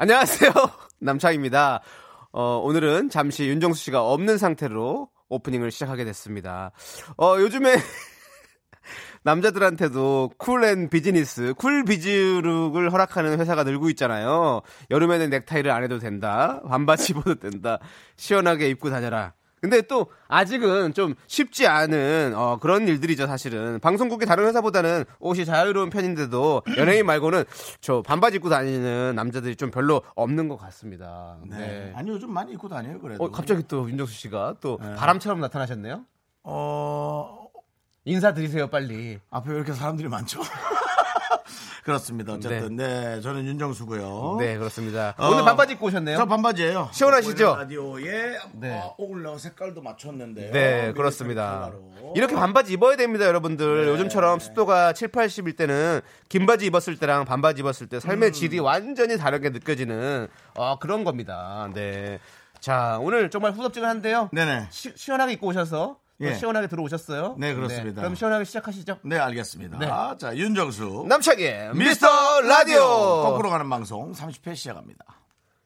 안녕하세요. 남창희입니다. 어, 오늘은 잠시 윤정수 씨가 없는 상태로 오프닝을 시작하게 됐습니다. 어, 요즘에 남자들한테도 cool and 비즈니스, cool biz look을 허락하는 회사가 늘고 있잖아요. 여름에는 넥타이를 안 해도 된다. 반바지 입어도 된다. 시원하게 입고 다녀라. 근데 또 아직은 좀 쉽지 않은 어, 그런 일들이죠 사실은 방송국의 다른 회사보다는 옷이 자유로운 편인데도 연예인 말고는 저 반바지 입고 다니는 남자들이 좀 별로 없는 것 같습니다. 네. 네. 아니 요즘 많이 입고 다녀요 그래도. 어, 갑자기 또 윤정수 씨가 또 네. 바람처럼 나타나셨네요. 어 인사 드리세요 빨리. 앞에 왜 이렇게 사람들이 많죠? 그렇습니다. 어쨌든 네, 저는 윤정수고요. 네 그렇습니다. 어. 오늘 반바지 입고 오셨네요. 저 반바지예요. 시원하시죠? 라디오에 네. 어, 오글러 색깔도 맞췄는데요. 네, 그렇습니다. 이렇게 반바지 입어야 됩니다, 여러분들. 네. 요즘처럼 습도가 7, 80일 때는 긴 바지 입었을 때랑 반바지 입었을 때 음. 삶의 질이 완전히 다르게 느껴지는 어, 그런 겁니다. 네. 자, 오늘 정말 후덥지근한데요. 네네. 시, 시원하게 입고 오셔서 또 예. 시원하게 들어오셨어요. 네, 그렇습니다. 그럼 시원하게 시작하시죠. 네, 알겠습니다. 네. 자, 윤정수. 남창희의 미스터 라디오. 거꾸로 가는 방송 30회 시작합니다.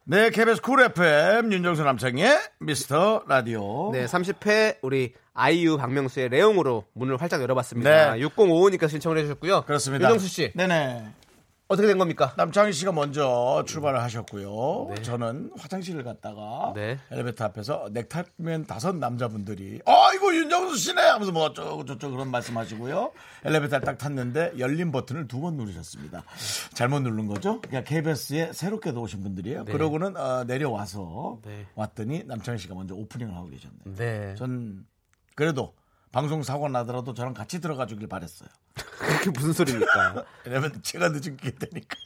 네, KBS Cool FM 윤정수 남창희의 미스터 라디오. 네, 30회 우리 아이유 박명수의 레옹으로 문을 활짝 열어봤습니다. 네. 6055니까 신청을 해주셨고요. 그렇습니다. 윤정수 씨 네네. 어떻게 된 겁니까? 남창희 씨가 먼저 출발을 하셨고요. 네. 저는 화장실을 갔다가 네. 엘리베이터 앞에서 넥타이맨 다섯 남자분들이 아이고 윤정수 씨네 하면서 뭐 어쩌고 저쩌고 그런 말씀하시고요. 엘리베이터를 딱 탔는데 열린 버튼을 두 번 누르셨습니다. 잘못 누른 거죠? 그러니까 KBS에 새롭게 들어오신 분들이에요. 그러고는 어, 내려와서 네. 왔더니 남창희 씨가 먼저 오프닝을 하고 계셨네요. 네. 전 그래도 방송 사고 나더라도 저랑 같이 들어가 주길 바랬어요. 그게 무슨 소리입니까? 왜냐면 제가 늦은 게 되니까.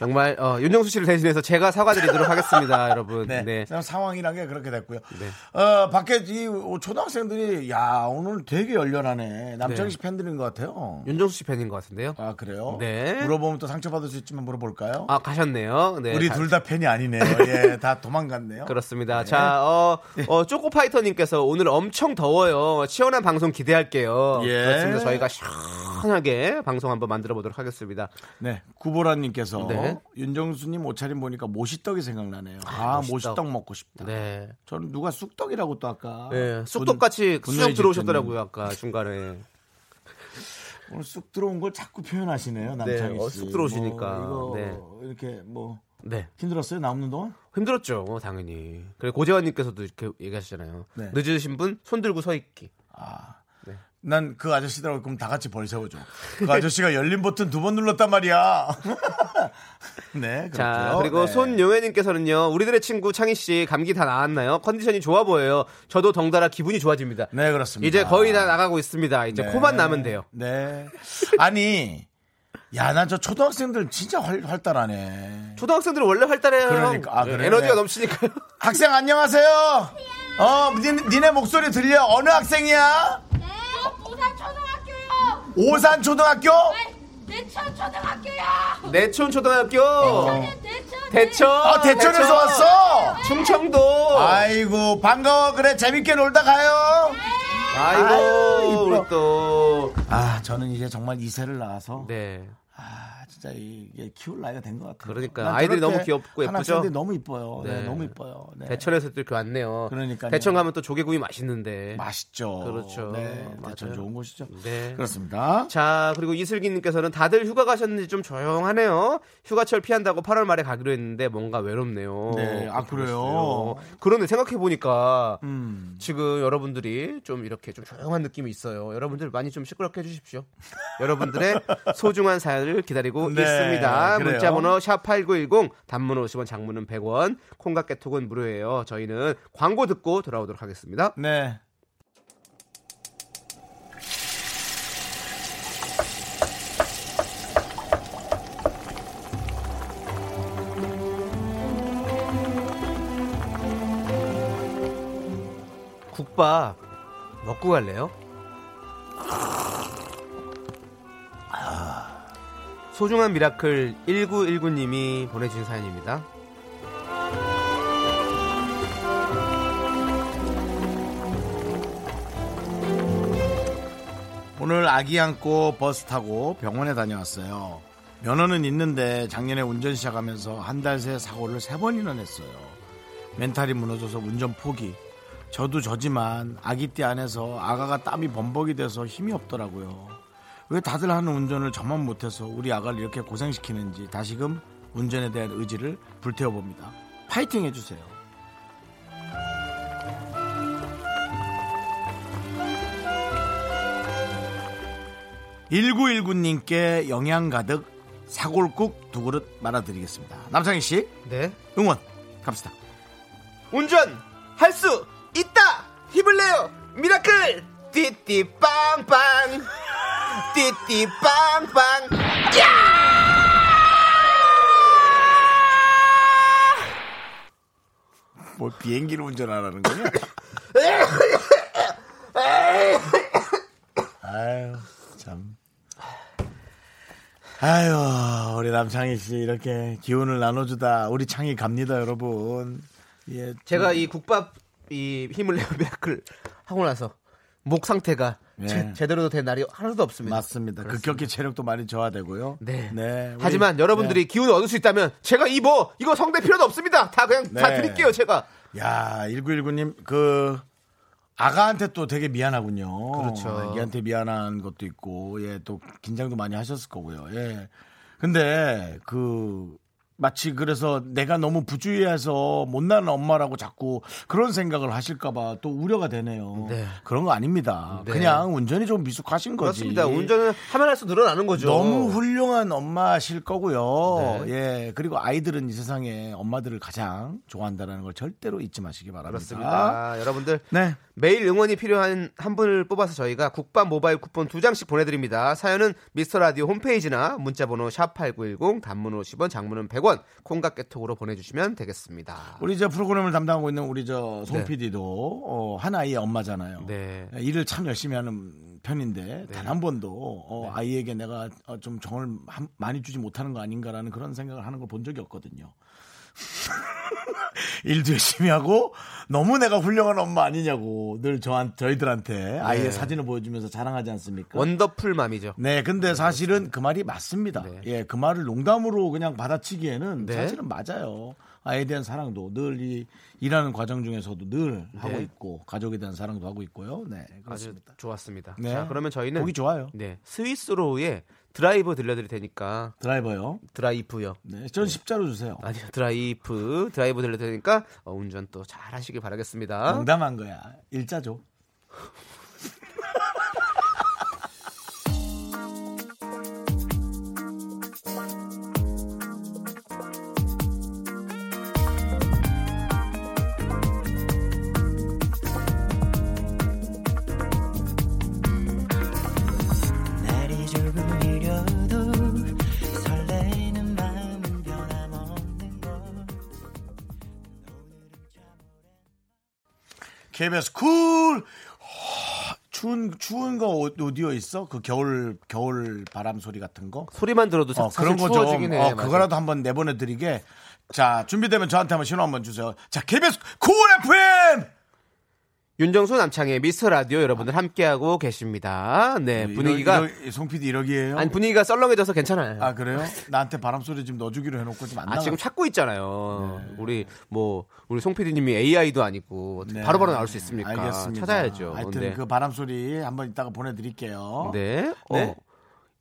정말 어, 윤정수 씨를 대신해서 제가 사과드리도록 하겠습니다, 여러분. 네. 네. 상황이란 게 그렇게 됐고요. 네. 어, 밖에 이 초등학생들이 야 오늘 되게 열렬하네. 남창희 씨 팬들인 것 같아요. 윤정수 씨 팬인 것 같은데요. 아 그래요? 네. 물어보면 또 상처받을 수 있지만 물어볼까요? 아 가셨네요. 네. 우리 가- 둘다 팬이 아니네요. 예, 다 도망갔네요. 그렇습니다. 자, 어, 어, 쪼꼬파이터님께서 오늘 엄청 더워요. 시원한 방송 기대할게요. 예. 그렇습니다. 저희가 시원하게 방송 한번 만들어 보도록 하겠습니다. 네, 구보라님께서 네. 윤정수님 옷차림 보니까 모시떡이 생각나네요. 아, 모시떡. 모시떡. 먹고 싶다. 네. 저는 누가 쑥떡이라고 또 아까 네. 쑥떡같이 분노해 들어오셨더라고요, 아까 중간에. 오늘 쑥 들어온 걸 자꾸 표현하시네요, 남창희 씨. 어, 쑥 들어오시니까. 뭐 이거 네. 이렇게 뭐 네. 힘들었어요 나오는 동안? 힘들었죠, 뭐, 당연히. 그리고 고재환님께서도 이렇게 얘기하시잖아요. 네. 늦으신 분 손 들고 서 있기. 난 그 아저씨들하고 그럼 다 같이 벌 세워줘. 그 아저씨가 열린 버튼 두 번 눌렀단 말이야. 네, 그렇죠. 자, 그리고 네. 손용혜님께서는요, 우리들의 친구 창희 씨 감기 다 나았나요? 컨디션이 좋아 보여요. 저도 덩달아 기분이 좋아집니다. 네, 그렇습니다. 이제 거의 다 나가고 있습니다. 이제 네. 코만 나면 돼요. 네. 아니, 야, 난 저 초등학생들 진짜 활, 활달하네. 초등학생들은 원래 활달해요. 그러니까, 아, 네, 그래요? 에너지가 네. 넘치니까요. 학생 안녕하세요. 어, 니, 니네 목소리 들려? 어느 학생이야? 네, 부산 초등학교요. 오산 초등학교? 대천 초등학교요. 내촌 초등학교, 대천. 대천, 어, 대천에서 왔어? 충청도. 아이고, 반가워. 그래, 재밌게 놀다 가요. 아이고, 아유. 우리 또. 아, 저는 이제 정말 이세를 낳아서 네. 아, 진짜 이게 키울 나이가 된 것 같아요. 그러니까 난 아이들이 너무 귀엽고 한 예쁘죠? 너무 이뻐요. 네, 네. 너무 이뻐요. 네. 대천에서 또 이렇게 왔네요. 그러니까요. 대천 가면 또 조개구이 맛있는데. 맛있죠. 그렇죠. 네, 대천. 좋은 곳이죠. 네. 그렇습니다. 자, 그리고 이슬기님께서는 다들 휴가 가셨는지 좀 조용하네요. 휴가철 피한다고 8월 말에 가기로 했는데 뭔가 외롭네요. 네, 아, 그래요? 그러네, 생각해 보니까 음. 지금 여러분들이 좀 이렇게 좀 조용한 느낌이 있어요. 여러분들 많이 좀 시끄럽게 해주십시오. 여러분들의 소중한 사연을 기다리고 네, 있습니다. 문자번호 샵8910 단문 50원 장문은 100원 콩깍개톡은 무료예요. 저희는 광고 듣고 돌아오도록 하겠습니다. 네. 국밥 먹고 갈래요? 소중한 Miracle 1919님이 보내주신 사연입니다. 오늘 아기 안고 버스 타고 병원에 다녀왔어요. 면허는 있는데 작년에 운전 시작하면서 한 달 새 사고를 세 번이나 냈어요. 멘탈이 무너져서 운전 포기. 저도 저지만 아기 띠 안에서 아가가 땀이 범벅이 돼서 힘이 없더라고요. 왜 다들 하는 운전을 저만 못해서 우리 아가를 이렇게 고생시키는지 다시금 운전에 대한 의지를 불태워봅니다. 파이팅 해주세요. 1919님께 영양 가득 사골국 두 그릇 말아드리겠습니다. 남창희 씨 네. 응원 갑시다. 운전 할 수 있다 힘을 내요 Miracle 띠띠 빵빵 띠띠 빵빵 뭐 비행기를 운전하라는 거냐? 아유 참. 아유 우리 남창희 씨 이렇게 기운을 나눠주다 우리 창희 갑니다 여러분. 예, 제가 이 국밥 이 힘을 내요 Miracle 하고 나서 목 상태가 네. 제, 대로 된 날이 하나도 없습니다. 맞습니다. 그렇습니다. 급격히 체력도 많이 저하되고요. 네. 우리- 하지만 여러분들이 기운을 얻을 수 있다면 제가 이 뭐 이거 성대 필요도 없습니다. 다 그냥 다 네. 드릴게요 제가. 야, 1919님, 그, 아가한테 또 되게 미안하군요. 그렇죠. 애기한테 미안한 것도 있고, 예, 또 긴장도 많이 하셨을 거고요. 예. 근데, 그, 마치 그래서 내가 너무 부주의해서 못나는 엄마라고 자꾸 그런 생각을 하실까봐 또 우려가 되네요. 네. 그런 거 아닙니다. 네. 그냥 운전이 좀 미숙하신 거지. 그렇습니다. 운전은 하면 할수록 늘어나는 거죠. 너무 훌륭한 엄마실 거고요. 네. 예. 그리고 아이들은 이 세상에 엄마들을 가장 좋아한다는 걸 절대로 잊지 마시기 바랍니다. 그렇습니다. 여러분들 네. 매일 응원이 필요한 한 분을 뽑아서 저희가 국밥 모바일 쿠폰 두 장씩 보내드립니다. 사연은 미스터 라디오 홈페이지나 문자번호 샵 #8910 단문 50원, 장문은 100원, 콩과 깨톡으로 보내주시면 되겠습니다. 우리 저 프로그램을 담당하고 있는 우리 저송 네. PD도 어, 한 아이의 엄마잖아요. 네. 일을 참 열심히 하는 편인데 단 한 번도 어, 아이에게 내가 어, 좀 정을 한- 많이 주지 못하는 거 아닌가라는 그런 생각을 하는 걸 본 적이 없거든요. 일도 열심히 하고 너무 내가 훌륭한 엄마 아니냐고 늘 저한 저희들한테 아이의 네. 사진을 보여주면서 자랑하지 않습니까? wonderful mom이죠. 네, 근데 사실은 그 말이 맞습니다. 네. 예, 그 말을 농담으로 그냥 받아치기에는 네. 사실은 맞아요. 아이에 대한 사랑도 늘 이 일하는 과정 중에서도 늘 하고 네. 있고 가족에 대한 사랑도 하고 있고요. 네, 아주 그렇습니다. 좋았습니다. 네. 자, 그러면 저희는 보기 좋아요. 네 스위스로의 드라이브 들려드릴 테니까 드라이버요. 드라이브요. 네, 전 십자로 주세요. 아니요 드라이브 드라이브 들려드릴 테니까 어, 운전 또 잘 하시길 바라겠습니다. 농담한 거야. 일자죠. KBS Cool. 하, 추운 추운 거 오- 오디오 있어? 그 겨울 겨울 바람 소리 같은 거? 소리만 들어도 사, 어, 그런 거 좀, 추워지긴 해. 어. 그거라도 한번 내보내드리게. 자, 준비되면 저한테 한번 신호 한번 주세요. 자, KBS Cool FM! 윤정수 남창희의 미스터 라디오 여러분들 함께하고 계십니다. 네 분위기가 송 PD 이러기에요? 아니 분위기가 썰렁해져서 괜찮아요. 아, 그래요? 나한테 바람 소리 좀 넣어주기로 해놓고 좀안 아. 지금 찾고 있잖아요. 우리 뭐 우리 송 PD님이 AI도 아니고 네. 바로바로 나올 수 있습니까? 알겠습니다. 찾아야죠. 하여튼 네. 그 바람 소리 한번 이따가 보내드릴게요. 네. 네. 어.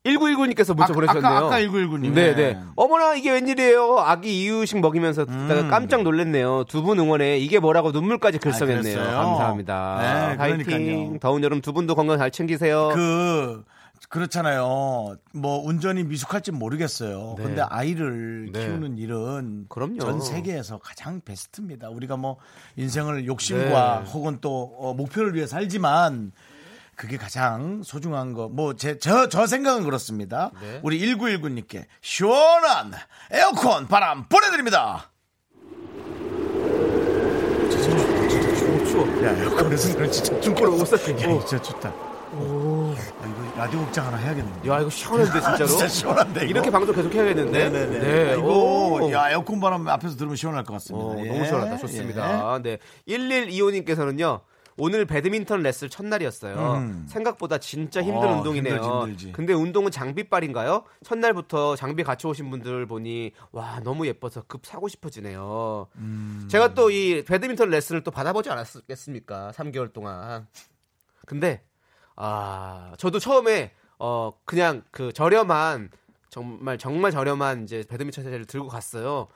1919님께서 문자 아까- 보내주셨네요. 아까- 아까 1919님. 네, 네. 네. 어머나, 이게 웬일이에요? 아기 이유식 먹이면서 듣다가 음. 깜짝 놀랐네요. 두 분 응원에 이게 뭐라고 눈물까지 글썽했네요. 그랬어요? 감사합니다. 네, 파이팅. 그러니까요. 더운 여름 두 분도 건강 잘 챙기세요. 그, 그렇잖아요. 뭐, 운전이 미숙할지 모르겠어요. 네. 근데 아이를 네. 키우는 일은 그럼요. 전 세계에서 가장 베스트입니다. 우리가 뭐, 인생을 욕심과 네. 혹은 또 어, 목표를 위해 살지만 그게 가장 소중한 거. 뭐, 제, 저, 저 생각은 그렇습니다. 네. 우리 1919님께 시원한 에어컨 바람 보내드립니다. 진짜, 진짜 추워, 추워. 추워. 야, 에어컨에서 들으면 진짜 춥고. 옷 샀지. 야, 어. 진짜 춥다. 아, 이거 라디오 극장 하나 해야겠는데. 야, 이거 시원한데, 진짜로? 진짜 시원한데, 이거. 이렇게 방송 계속 해야겠는데? 네네네. 네. 이거, 오. 야, 에어컨 바람 앞에서 들으면 시원할 것 같습니다. 어, 예. 너무 시원하다. 좋습니다. 네. 1125님께서는요. 오늘 배드민턴 레슬 첫날이었어요. 음. 생각보다 진짜 힘든 어, 운동이네요. 힘들지, 힘들지. 근데 운동은 장비빨인가요? 첫날부터 장비 갖춰 오신 분들 보니 와 너무 예뻐서 급 사고 싶어지네요. 음. 제가 또 이 배드민턴 레슨을 또 받아보지 않았겠습니까? 3개월 동안. 근데 아 저도 처음에 어 그냥 그 저렴한 정말 정말 저렴한 이제 배드민턴 채를 들고 갔어요.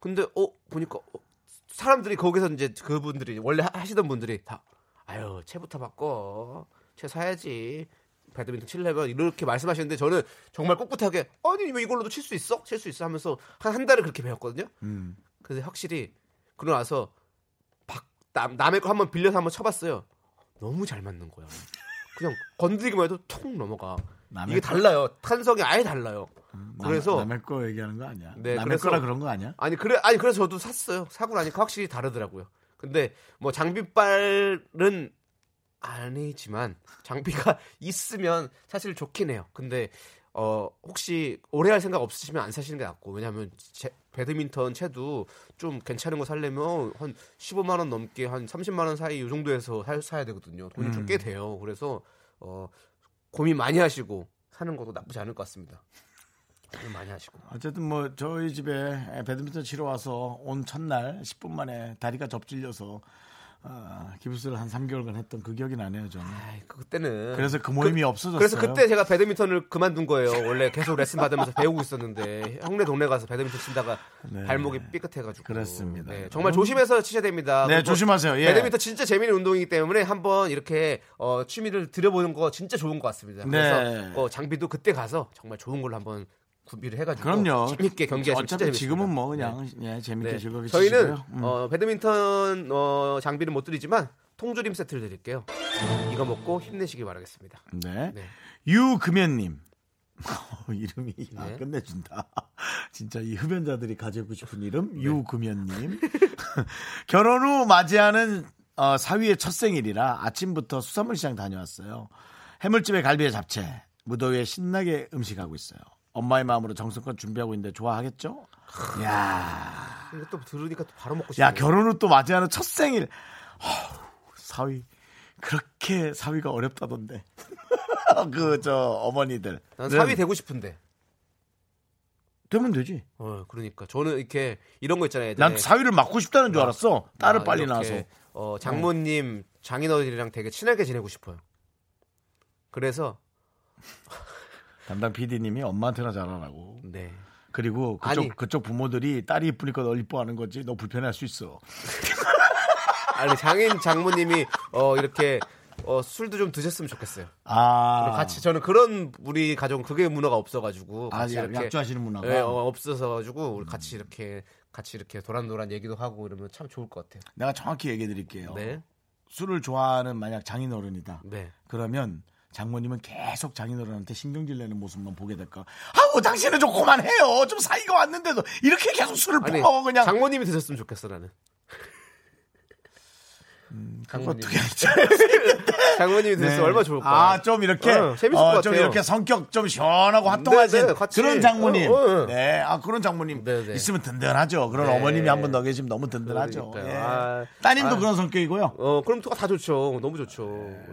근데 어 보니까 어, 사람들이 거기서 이제 그분들이 원래 하- 하시던 분들이 다 아유 채부터 바꿔 채 사야지 배드민턴 치려면 이렇게 말씀하시는데 저는 정말 꿋꿋하게 아니 왜 이걸로도 칠 수 있어 칠 수 있어 하면서 한 한 달을 그렇게 배웠거든요. 음. 근데 확실히 그러고 나서 박, 남, 남의 거 한번 빌려서 한번 쳐봤어요. 너무 잘 맞는 거야. 그냥 건드리기만 해도 통 넘어가. 이게 거- 달라요. 탄성이 아예 달라요. 그래서 남, 남의 거 얘기하는 거 아니야? 네, 남의 그래서- 거라 그런 거 아니야? 아니 그래 아니 그래서 저도 샀어요. 사고 나니까 확실히 다르더라고요. 근데 뭐 장비빨은 아니지만 장비가 있으면 사실 좋긴 해요. 근데 어 혹시 오래 할 생각 없으시면 안 사시는 게 낫고 왜냐하면 제, 배드민턴 채도 좀 괜찮은 거 살려면 한 15만 원 넘게 한 30만 원 사이 이 정도에서 사, 사야 되거든요. 돈이 좀꽤 돼요. 그래서 어 고민 많이 하시고 사는 것도 나쁘지 않을 것 같습니다. 고민 많이 하시고. 어쨌든 뭐 저희 집에 배드민턴 치러 와서 온 첫날 10분 만에 다리가 접질려서 어, 기부스를 한 3개월간 했던 그 기억이 나네요 저는. 아이, 그때는 그래서 그 모임이 없어졌어요. 그래서 그때 제가 배드민턴을 그만둔 거예요. 원래 계속 레슨 받으면서 배우고 있었는데 형네 동네 가서 배드민턴 치다가 네. 발목이 삐끗해가지고. 그렇습니다. 네, 정말 조심해서 치셔야 됩니다. 네, 조심하세요. 예. 배드민턴 진짜 재미있는 운동이기 때문에 한번 이렇게 어, 취미를 들여보는 거 진짜 좋은 것 같습니다. 그래서 네. 어, 장비도 그때 가서 정말 좋은 걸로 한번 구비를 해가지고 그럼요. 재밌게 경기하시면 진짜 어차피 재밌습니다. 지금은 뭐 그냥 예, 재밌게 네. 즐겁게 저희는 치시고요. 음. 어, 배드민턴 어, 장비는 못 드리지만 통조림 세트를 드릴게요. 이거 먹고 힘내시기 바라겠습니다. 네. 네. 유금연님. 이름이 아, 네. 끝내준다. 진짜 이 흡연자들이 가지고 싶은 이름 유금연님. 결혼 후 맞이하는 어, 사위의 첫 생일이라 아침부터 수산물 시장 다녀왔어요. 해물집에 갈비에 잡채, 무더위에 신나게 음식하고 있어요. 엄마의 마음으로 정성껏 준비하고 있는데 좋아하겠죠? 야, 이거 또 들으니까 또 바로 먹고 싶네요. 야 결혼 후 또 맞이하는 첫 생일. 어우, 사위 그렇게 사위가 어렵다던데. 그 저 어머니들. 난 사위 되고 싶은데. 되면 되지. 어, 그러니까 저는 이렇게 이런 거 있잖아요. 난 사위를 맡고 싶다는 줄 알았어. 딸을 아, 빨리 낳아서. 어, 장모님, 장인어른이랑 되게 친하게 지내고 싶어요. 그래서 담당 PD님이 엄마한테나 잘하라고. 네. 그리고 그쪽 아니. 그쪽 부모들이 딸이 이쁘니까 널 이뻐하는 거지. 너 불편할 수 있어. 아니 장인 장모님이 어 이렇게 어 술도 좀 드셨으면 좋겠어요. 아, 같이 저는 그런 우리 가족은 그게 문화가 없어가지고 아, 같이 약- 이렇게 약주하시는 문화가? 예, 어, 없어서 가지고 우리 같이 이렇게 같이 이렇게 도란도란 얘기도 하고 이러면 참 좋을 것 같아요. 내가 정확히 얘기해 드릴게요. 네, 술을 좋아하는 만약 장인어른이다. 네. 그러면 장모님은 계속 장인어른한테 신경질 내는 모습만 보게 될까. 아우 당신은 좀 그만해요. 좀 사이가 왔는데도 이렇게 계속 술을 아니 퍼 그냥. 장모님이 드셨으면 좋겠어 나는. 장모님. 어떻게 하죠? 장모님이 드셨으면 네. 얼마나 좋을까. 아, 좀 이렇게 어, 재밌을 어, 것좀 같아요. 이렇게 성격 좀 시원하고 화통하신 네, 네. 그런 장모님. 어. 네, 아 그런 장모님 네, 네. 있으면 든든하죠. 그런 네. 어머님이 한 분 더 계시면 너무 든든하죠. 예. 아, 따님도 아. 그런 성격이고요. 어, 그럼 다 좋죠. 너무 좋죠.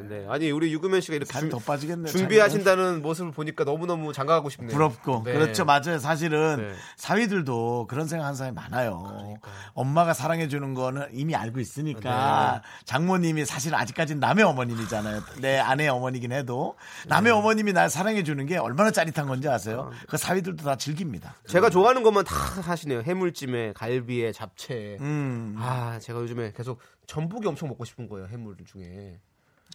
네. 아니, 우리 유금현 씨가 이렇게 준- 더 빠지겠네. 준비하신다는 모습을 보니까 너무너무 장가가고 싶네요. 부럽고 네. 그렇죠 맞아요 사실은 네. 사위들도 그런 생각 하는 사람이 많아요 엄마가 사랑해 주는 거는 이미 알고 있으니까 네. 장모님이 사실 아직까지는 남의 어머님이잖아요 내 아내의 어머니긴 해도 남의 네. 어머님이 날 사랑해 주는 게 얼마나 짜릿한 건지 아세요 그 사위들도 다 즐깁니다 제가 좋아하는 것만 다 하시네요. 해물찜에, 갈비에, 잡채. 음. 아, 제가 요즘에 계속 전복이 엄청 먹고 싶은 거예요. 해물 중에.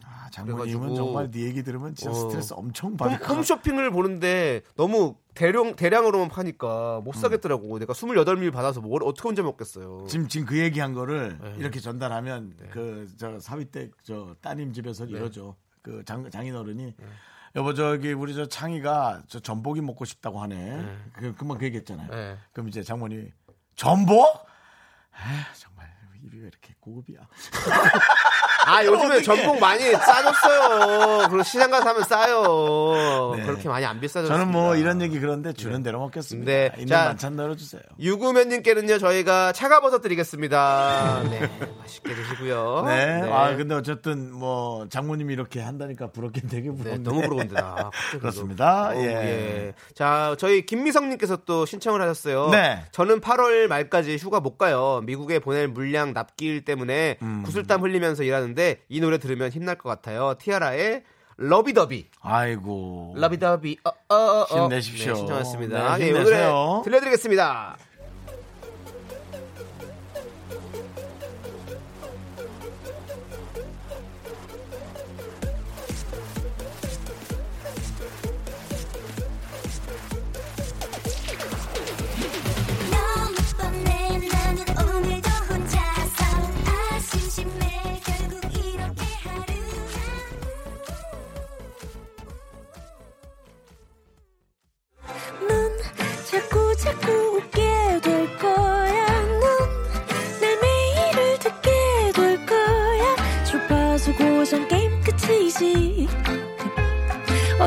아, 장모님은 정말 네 얘기 들으면 진짜 어, 스트레스 엄청 그 받을 거 홈쇼핑을 보는데 너무 대량 대량으로만 파니까 못 음. 사겠더라고. 음. 내가 28밀 받아서 뭘 어떻게 혼자 먹겠어요. 지금 지금 그 얘기한 거를 네. 이렇게 전달하면 네. 그저 사위 때 저 따님 집에서 네. 이러죠. 그 장, 장인어른이 네. 여보 저기 우리 저 창이가 저 전복이 먹고 싶다고 하네. 네. 그 금방 그 얘기했잖아요. 그럼 이제 장모님 전복? 에이, 1위가 이렇게 고급이야. 아 요즘에 전복 많이 싸졌어요. 그리고 시장 가서 하면 싸요. 네. 그렇게 많이 안 비싸졌어요. 저는 뭐 이런 얘기 그런데 주는 네. 대로 먹겠습니다. 네. 있는 자, 만찬 넣어주세요. 유구면님께는요 저희가 차가버섯 드리겠습니다. 네 맛있게 드시고요. 네. 네. 아 근데 어쨌든 뭐 장모님이 이렇게 한다니까 부럽긴 되게 네, 부럽네. 네, 너무 부러운데 아, 나. 그렇습니다. 오, 예. 예. 자 저희 김미성님께서 또 신청을 하셨어요. 네. 저는 8월 말까지 휴가 못 가요. 미국에 보낼 물량 납기일 때문에 음. 구슬땀 흘리면서 일하는데 이 노래 들으면 힘날 것 같아요. 티아라의 러비더비. 아이고. 러비더비. 어, 어, 어, 어. 힘내십시오. 네, 신청했습니다. 네, 예, 힘내세요. 들려드리겠습니다.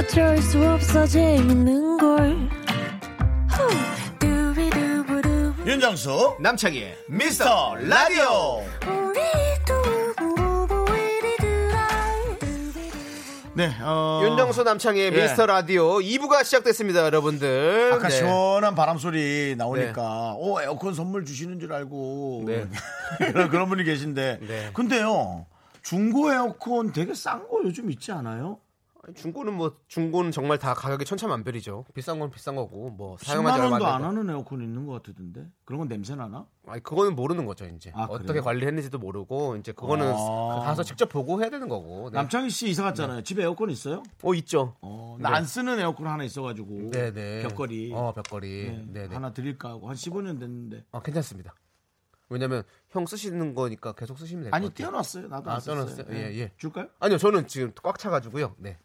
어쩔 수 없어 재밌는 걸. 윤정수 남창희의 미스터 라디오. 네. 어... 윤정수 남창희의 예. 미스터 라디오 2부가 시작됐습니다, 여러분들. 아까 네. 시원한 바람 소리 나오니까 오 에어컨 선물 주시는 줄 알고 네. 그런 그런 분이 계신데 네. 근데요 중고 에어컨 되게 싼 거 요즘 있지 않아요? 중고는 뭐 중고는 정말 다 가격이 천차만별이죠. 비싼 건 비싼 거고 뭐 10만 사용하지 얼마 원도 안. 하는 에어컨 있는 것 같던데 그런 건 냄새 나나? 아니 그거는 모르는 거죠 이제 아, 어떻게 그래요? 관리했는지도 모르고 이제 그거는 아. 가서 직접 보고 해야 되는 거고. 네. 남창희 씨 이사 갔잖아요. 집에 에어컨 있어요? 어 있죠. 어, 나안 쓰는 에어컨 하나 있어가지고 네네. 벽걸이 어 벽걸이. 네, 네네. 하나 드릴까 하고 한 15년 됐는데 아 괜찮습니다. 왜냐면 형 쓰시는 거니까 계속 쓰시면 될것 아니. 띄워놨어요. 나도 아, 안? 네. 예, 예. 줄까요? 아니요 저는 지금 꽉 차가지고요. 네.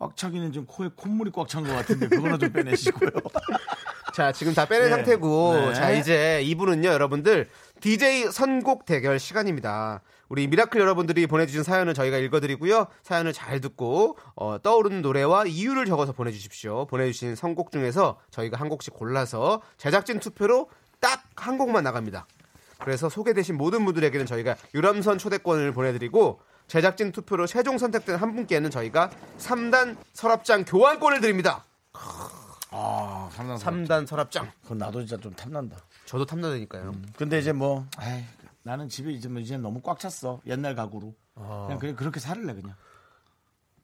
꽉 차기는 지금 코에 콧물이 꽉 찬 것 같은데 그거는 좀 빼내시고요. 자, 지금 다 빼낸 네. 상태고, 네. 자, 이제 2부는요, 여러분들, DJ 선곡 대결 시간입니다. 우리 Miracle 여러분들이 보내주신 사연을 저희가 읽어드리고요. 사연을 잘 듣고, 어, 떠오르는 노래와 이유를 적어서 보내주십시오. 보내주신 선곡 중에서 저희가 한 곡씩 골라서 제작진 투표로 딱 한 곡만 나갑니다. 그래서 소개되신 모든 분들에게는 저희가 유람선 초대권을 보내드리고, 제작진 투표로 최종 선택된 한 분께는 저희가 3단 서랍장 교환권을 드립니다. 아, 삼단 3단 서랍장. 그건 나도 진짜 좀 탐난다. 저도 탐나니까요. 근데 이제 뭐, 아이, 나는 집에 이제 뭐 이제 너무 꽉 찼어. 옛날 가구로. 아. 그냥 그래, 그렇게 살을래 그냥.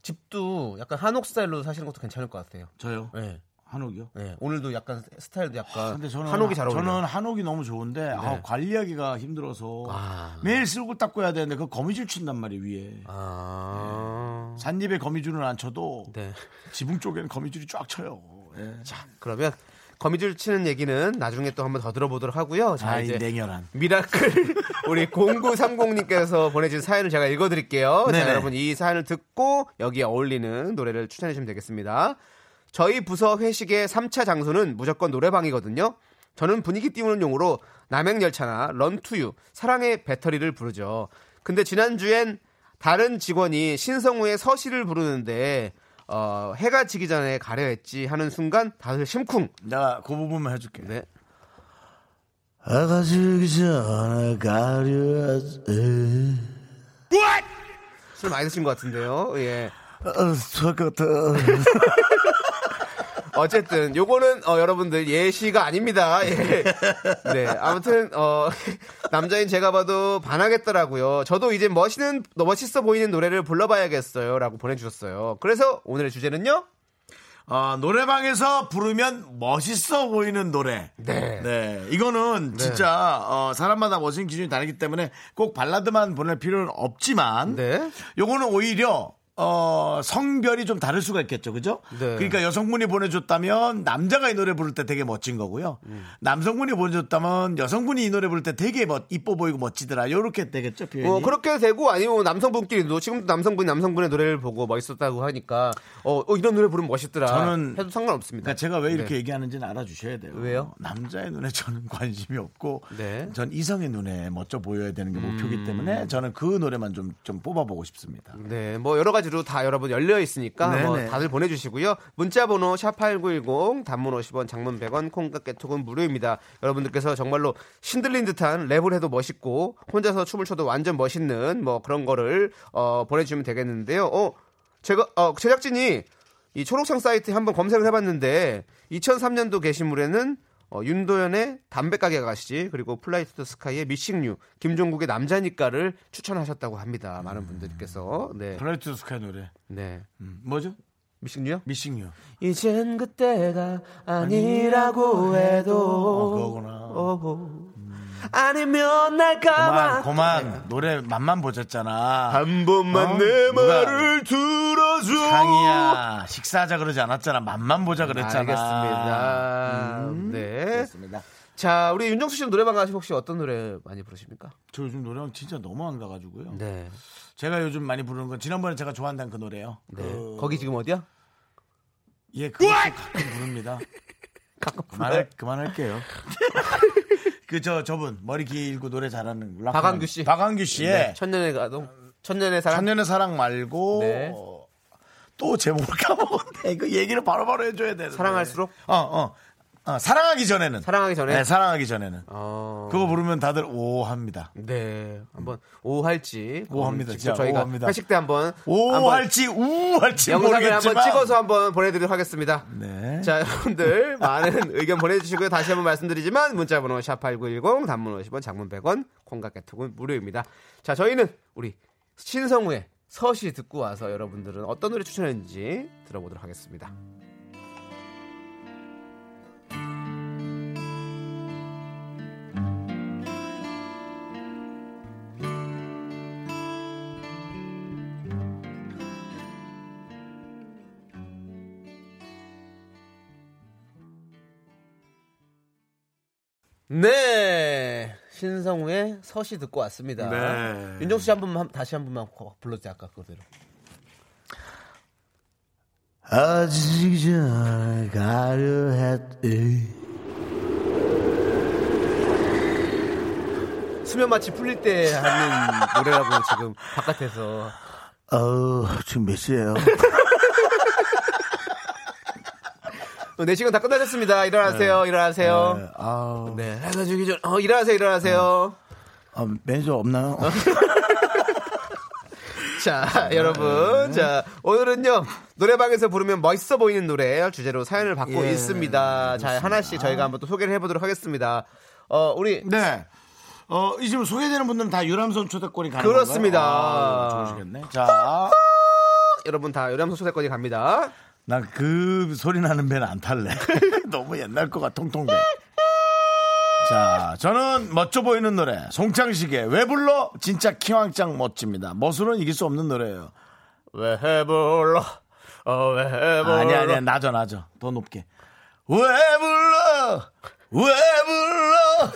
집도 약간 한옥 스타일로 사시는 것도 괜찮을 것 같아요. 저요. 네. 한옥이요. 네. 오늘도 약간 스타일도 약간 근데 저는 한옥이 잘 어울려요. 저는 한옥이 너무 좋은데 아, 관리하기가 힘들어서 아. 매일 쓸고 닦고 해야 되는데 그 거미줄 친단 말이에요 위에. 아. 산입에 거미줄은 안 쳐도 네. 지붕 쪽에는 거미줄이 쫙 쳐요. 예. 자, 그러면 거미줄 치는 얘기는 나중에 또 한번 더 들어보도록 하고요. 자, 아이 이제 냉혈한. 미라클 우리 0930님께서 보내준 사연을 제가 읽어드릴게요. 자. 여러분 이 사연을 듣고 여기에 어울리는 노래를 추천해 주시면 되겠습니다. 저희 부서 회식의 3차 장소는 무조건 노래방이거든요. 저는 분위기 띄우는 용으로 남행열차나 런투유, 사랑의 배터리를 부르죠. 근데 지난주엔 다른 직원이 신성우의 서시를 부르는데 어, 해가 지기 전에 가려 했지 하는 순간 다들 심쿵. 내가 그 부분만 해줄게. 네. 해가 지기 전에 가려야지. 술 많이 드신 것 같은데요. 예. 좋겠다. 어쨌든 요거는 어, 여러분들 예시가 아닙니다. 예. 네. 아무튼 어, 남자인 제가 봐도 반하겠더라고요. 저도 이제 멋있는 멋있어 보이는 노래를 불러봐야겠어요.라고 보내주셨어요. 그래서 오늘의 주제는요. 어, 노래방에서 부르면 멋있어 보이는 노래. 네. 네. 이거는 진짜 어, 사람마다 멋있는 기준이 다르기 때문에 꼭 발라드만 보낼 필요는 없지만 네. 요거는 오히려 어, 성별이 좀 다를 수가 있겠죠. 그죠? 네. 그러니까 여성분이 보내줬다면 남자가 이 노래 부를 때 되게 멋진 거고요. 음. 남성분이 보내줬다면 여성분이 이 노래 부를 때 되게 멋, 이뻐 보이고 멋지더라. 요렇게 되겠죠. 표현이. 어, 그렇게 되고 아니면 남성분끼리도 지금도 남성분이 남성분의 노래를 보고 멋있었다고 하니까 어, 어, 이런 노래 부르면 멋있더라. 저는- 해도 상관없습니다. 그러니까 제가 왜 이렇게 네. 얘기하는지는 알아주셔야 돼요. 왜요? 남자의 눈에 저는 관심이 없고, 네. 전 이성의 눈에 멋져 보여야 되는 게 목표이기 때문에 저는 그 노래만 좀, 좀 뽑아보고 싶습니다. 네, 뭐 여러 가지 로 다 여러분 열려 있으니까 뭐. 다들 보내주시고요. 문자 번호 샵8910 단문 50원 장문 100원 콩과 깨톡은 무료입니다. 여러분들께서 정말로 신들린 듯한 랩을 해도 멋있고 혼자서 춤을 춰도 완전 멋있는 뭐 그런 거를 어, 보내주시면 되겠는데요. 어, 제가 어, 제작진이 이 초록창 사이트에 한번 검색을 해봤는데 2003년도 게시물에는 어, 윤도현의 담배가게 아가씨 그리고 Fly to the Sky의 Missing You 김종국의 남자니까를 추천하셨다고 합니다. 많은 분들께서 네, Fly to the Sky 노래. 네. 음, 뭐죠? Missing You요? Missing You. 이젠 그때가 아니라고 해도 어, 그거구나. 어허. 아니면 날까봐 그만, 그만. 노래 맛만 보셨잖아. 한 번만 어? 내 말을 들어줘 상이야. 식사하자 그러지 않았잖아. 맛만 보자 그랬잖아. 알겠습니다. 음, 네. 그렇습니다. 자, 우리 윤정수 씨는 노래방 가시 혹시 어떤 노래 많이 부르십니까? 저 요즘 노래방 진짜 너무 안 가가지고요. 네. 제가 요즘 많이 부르는 건 지난번에 제가 좋아한다는 그 노래요. 네. 그- 거기 지금 어디야? 예, 그것도 가끔 부릅니다. 그만할, 그만할게요. 그 저 저분 머리 길고 노래 잘하는 락 박완규 씨. 박완규 씨의 네. 천년의 가동. 천년의 사랑. 천년의 사랑 말고 네. 어, 또 제목을 까먹었네. 이거 얘기를 바로바로 해줘야 되는데. 사랑할수록? 어, 어. 어, 사랑하기 전에는. 사랑하기 전에. 네, 사랑하기 전에는. 어. 그거 부르면 다들 오 합니다. 네. 한번 오 할지. 오 합니다. 진짜 저희가 오 합니다. 회식 때 한번 오 한번 할지 우 할지 영상을 모르겠지만 한번 찍어서 한번 보내드리도록 하겠습니다. 네. 자, 여러분들 많은 의견 보내주시고요. 다시 한번 말씀드리지만 문자번호 샵8910 단문 50원 장문 100원 콩과 깨톡은 무료입니다. 자, 저희는 우리 신성우의 서시 듣고 와서 여러분들은 어떤 노래 추천했는지 들어보도록 하겠습니다. 신성우의 서시 듣고 왔습니다. 네. 윤정수 씨 한 번만 다시 한 번만 불러주세요. 아까 그대로. 아직 잘 가려 했지 수면 마취 풀릴 때 하는 노래라고 지금 바깥에서 어 지금 몇 시예요? 어, 4시간 다 끝나셨습니다. 일어나세요. 일어나세요. 네, 아우 네. 해가 지기 전, 어, 일어나세요. 일어나세요. 아, 매니저 없나요? 자, 여러분. 자, 오늘은요, 노래방에서 부르면 멋있어 보이는 노래 주제로 사연을 받고 예, 있습니다. 자, 하나씩 저희가 한번 또 소개를 해보도록 하겠습니다. 어, 우리. 네. 어, 이 지금 소개되는 분들은 다 유람선 초대권이 가는 그렇습니다. 건가요? 아, 좋으시겠네. 자, 여러분 다 요람소 초대권이 갑니다. 난그 소리 나는 배는 안 탈래. 너무 옛날 거가 통통배. 자, 저는 멋져 보이는 노래. 송창식의 왜 불러? 진짜 키왕짱 멋집니다. 멋으로는 이길 수 없는 노래예요. 왜 불러? 어, 왜 불러? 아니 아니야 나죠 나죠 더 높게 왜 불러 왜 불러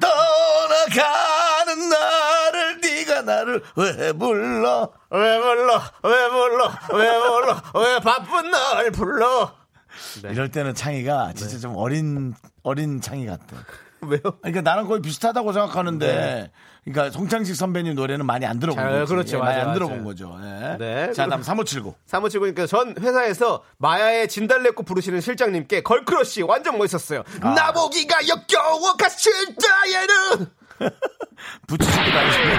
떠나가는 나를 네가 나를 왜 불러 왜 불러? 왜 불러? 왜 불러? 왜 바쁜 날 불러? 네. 이럴 때는 창희가 진짜 좀 어린 어린 창희 같아 왜요? 그러니까 나랑 거의 비슷하다고 생각하는데 그러니까 송창식 선배님 노래는 많이 안 들어본 잘, 거지 그렇죠. 예, 많이 맞아요, 안 들어본 맞아요. 거죠 예. 네. 자 다음 3579 사무치고님께서 전 회사에서 마야의 진달래꽃 부르시는 실장님께 걸크러쉬 완전 멋있었어요. 아. 나보기가 역겨워 신고 다니시는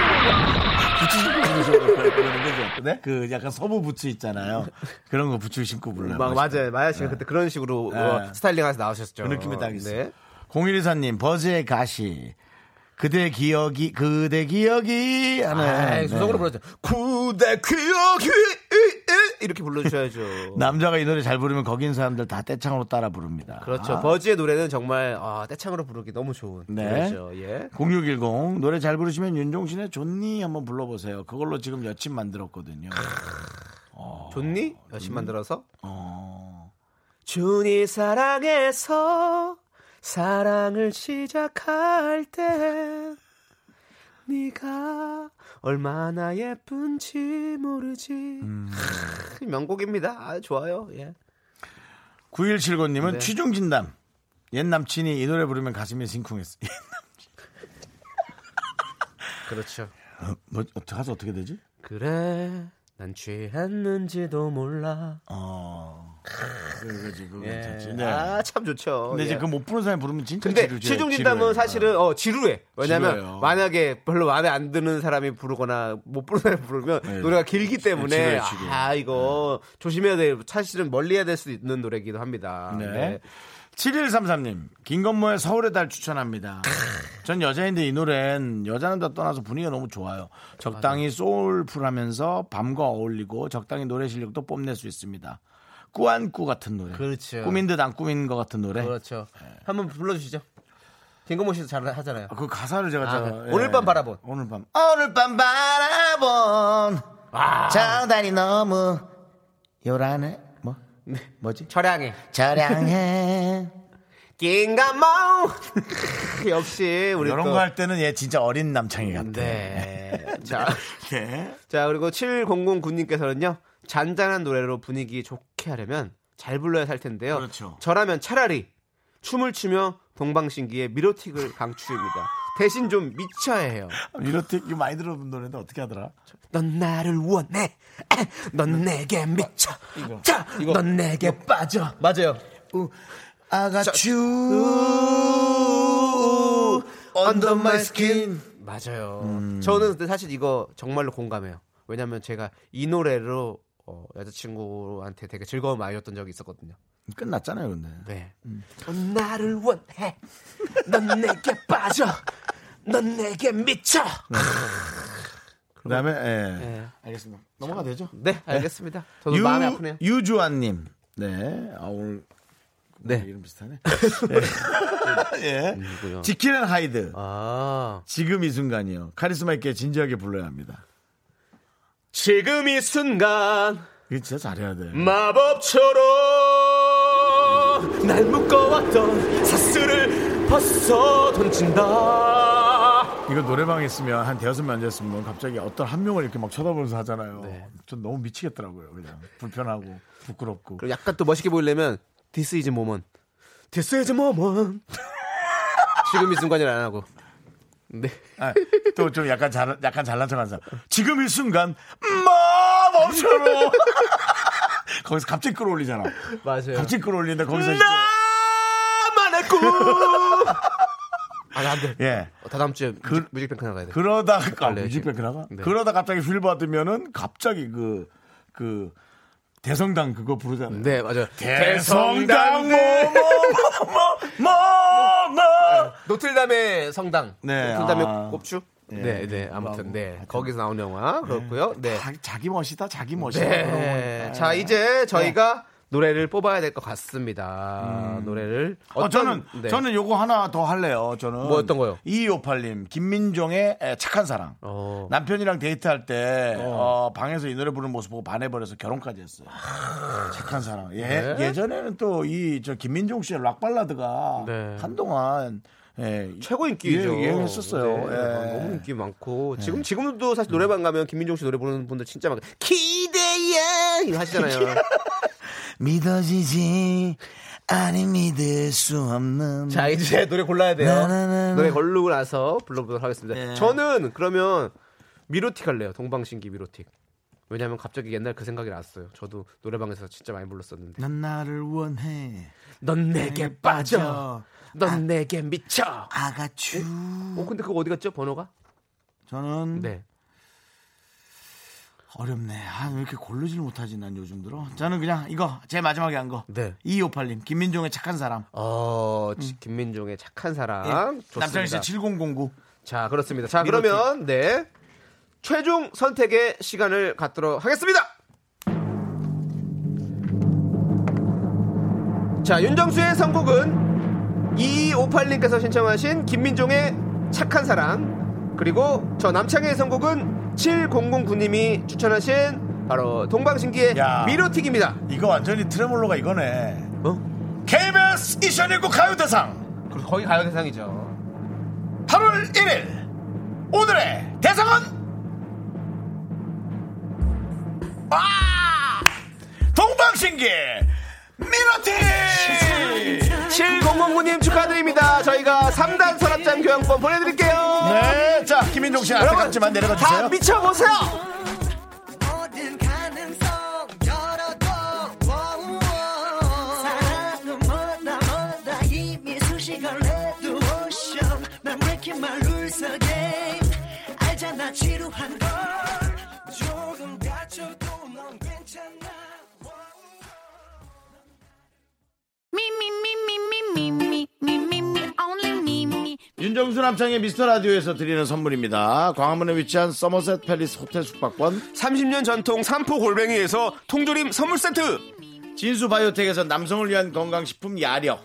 부츠 신고 부르셔도 그러는 거죠. 네? 그 약간 서부 부츠 있잖아요. 그런 거 부츠 신고 불러요. 막. 맞아요. 마야 씨가 그때 그런 식으로 네. 어, 스타일링해서 나오셨죠. 그 느낌이 딱 있어요. 네. 0124님, 버즈의 가시. 그대 기억이, 그대 기억이. 하는. 네. 불렀죠. 구대 기억이 이렇게 불러주셔야죠. 남자가 이 노래 잘 부르면 거기 있는 사람들 다 떼창으로 따라 부릅니다. 그렇죠. 아. 버즈의 노래는 정말 아, 떼창으로 부르기 너무 좋은 네. 노래죠. 예. 0610 노래 잘 부르시면 윤종신의 존니 한번 불러보세요. 그걸로 지금 여친 만들었거든요. 좋니? 열심히 만들어서. 어. 준이 사랑해서 사랑을 시작할 때 네가 얼마나 예쁜지 모르지. 크, 명곡입니다. 아, 좋아요. 예. 9179님은 네. 취중 진담. 옛 남친이 이 노래 부르면 가슴이 심쿵했어. 그렇죠. 어, 뭐 어떻게 가서 어떻게 되지? 그래, 난 취했는지도 몰라. 어. 그거 예. 괜찮지. 네. 아, 참 좋죠. 근데 이제 예. 그못 부르는 사람이 부르면 진짜 근데 지루지. 취중진담은 지루해요. 사실은 어 지루해. 왜냐면 지루해요. 만약에 별로 마음에 안 드는 사람이 부르거나 못 부르는 사람이 부르면 네. 노래가 길기 때문에 지루해, 지루해. 아 이거 조심해야 돼. 사실은 멀리해야 될 수 있는 노래기도 합니다. 네. 네. 7133님, 김건모의 서울의 달 추천합니다. 전 여자인데 이 노래는 여자는 다 떠나서 분위기가 너무 좋아요. 적당히 소울풀하면서 밤과 어울리고 적당히 노래 실력도 뽐낼 수 있습니다. 꾸안꾸 같은 노래. 그렇죠. 꾸민 듯 안 꾸민 것 같은 노래. 그렇죠. 한번 불러주시죠. 김건모 씨도 잘 하잖아요. 그 가사를 제가 아, 저, 그래. 오늘 밤 바라본. 오늘 밤 오늘 밤 바라본 아. 장단이 너무 요란해 뭐 뭐지 철양해. 저량해 김건모 역시 우리 이런 또거할 때는 얘 진짜 어린 남창이 같아. 네. 자, 네. 자 그리고 7009님께서는요 잔잔한 노래로 분위기 좋게 하려면 잘 불러야 살 텐데요. 그렇죠. 저라면 차라리 춤을 추며 동방신기의 미로틱을 강추입니다. 대신 좀 미쳐야 해요. 이렇게 이거 많이 들어본 노래인데 어떻게 하더라? 넌 나를 원해. 넌 내게 미쳐. 자, 넌 내게 빠져. 맞아요. 아가추 under my skin. 맞아요. 음. 저는 근데 사실 이거 정말로 공감해요. 왜냐면 제가 이 노래로 어, 여자친구한테 되게 즐거움 많이 줬던 적이 있었거든요. 끝났잖아요, 근데. 네. 음. 넌 나를 원해. 넌 내게 빠져. 넌 내게 미쳐. 그다음에 예. 네. 알겠습니다. 넘어가 되죠? 네, 알겠습니다. 저도 마음이 아프네요. 유주환님. 네. 아, 오늘 네. 이름 비슷하네. 예. 누구요? 지킬앤 하이드. 아. 지금 이 순간이요. 카리스마 있게 진지하게 불러야 합니다. 지금 이 순간 이거 진짜 잘해야 돼. 마법처럼 날 묶어왔던 사슬을 벗어 던진다. 이거 노래방에 있으면 한 대여섯 명 앉아있으면 갑자기 어떤 한 명을 이렇게 막 쳐다보면서 하잖아요. 네. 전 너무 미치겠더라고요. 그냥 불편하고 부끄럽고. 그리고 약간 또 멋있게 보이려면 This is moment. This is moment. 지금 이 순간을 안 하고. 네. 아, 또좀 약간 잘, 약간 잘난 척하는 사람. 지금 이 순간, 마법처럼. 거기서 갑자기 끌어올리잖아. 맞아요. 갑자기 끌어올리는데 거기서 진짜. 나만의 꿈. 아, 안 돼. 예. 어, 다다음 주에 뮤직, 뮤직뱅크 나가야 돼. 그러다 가, 아, 원래 뮤직뱅크 나가? 네. 그러다 갑자기 feel 받으면은 갑자기 그, 그, 대성당 그거 부르잖아요. 네, 맞아요. 대성당, 뭐, 뭐, 뭐, 뭐, 뭐. 노틀담의 성당. 네, 노틀담의 아. 곱추. 네, 네, 네. 아무튼. 네. 거기서 나온 영화 그렇고요. 네. 자, 자기 멋이다, 자기 멋이다. 네. 자, 이제 저희가 노래를 뽑아야 될 것 같습니다. 노래를 어, 저는 네. 저는 요거 하나 더 할래요. 저는 뭐 어떤 거요? 2258님 김민종의 에, 착한 사랑. 어. 남편이랑 데이트할 때 어, 방에서 이 노래 부르는 모습 보고 반해버려서 결혼까지 했어요. 착한 사랑. 예, 네. 예전에는 또 이 저 김민종 씨의 락 발라드가 네. 한동안 예, 최고 인기죠. 유- 유행했었어요. 네, 예. 너무 인기 많고 지금 지금도 사실 노래방 가면 김민종 씨 노래 부르는 분들 진짜 많고 기대해 하시잖아요. 믿어지지 아니 믿을 수 없는 자 이제 노래 골라야 돼요. 나나나나. 노래 고르고 나서 불러보도록 하겠습니다. 네. 저는 그러면 미로틱 할래요. 동방신기 미로틱. 왜냐하면 갑자기 옛날 그 생각이 났어요. 저도 노래방에서 진짜 많이 불렀었는데. 난 나를 원해 넌 내게 빠져. 넌 내게 미쳐. 아가추 어 근데 그거 어디 갔죠? 번호가? 저는 네. 어렵네. 아, 왜 이렇게 고르지를 못하지, 난 요즘 들어. 저는 그냥 이거, 제일 마지막에 한 거. 네. 2258님, 김민종의 착한 사람. 어 지- 김민종의 착한. 좋습니다. 예. 남창희 씨 7009. 자 그렇습니다. 자. 그러면 네 최종 선택의 시간을 갖도록 하겠습니다. 자 윤정수의 선곡은 2258님께서 신청하신 김민종의 착한 사랑 그리고 저 남창희의 선곡은 7009님이 추천하신 바로 동방신기의 야. 미로틱입니다. 이거 완전히 트레몰로가 이거네. 어? KBS 2019 가요대상 거의 가요 대상이죠. 8월 1일 오늘의 대상은 아 동방신기 미러티 7009님 축하드립니다. 저희가 3단 서랍장 교환권 보내드릴게요. 네, 자 김인종 씨 안타깝지만 내려가 다 주세요. 미쳐보세요. 모든 가능성 열어 윤정수 남창희의 미스터 라디오에서 드리는 선물입니다. 광화문에 위치한 서머셋 팰리스 호텔 숙박권, 30년 전통 삼포 골뱅이에서 통조림 선물 세트. 진수 바이오텍에서 남성을 위한 건강식품 야력,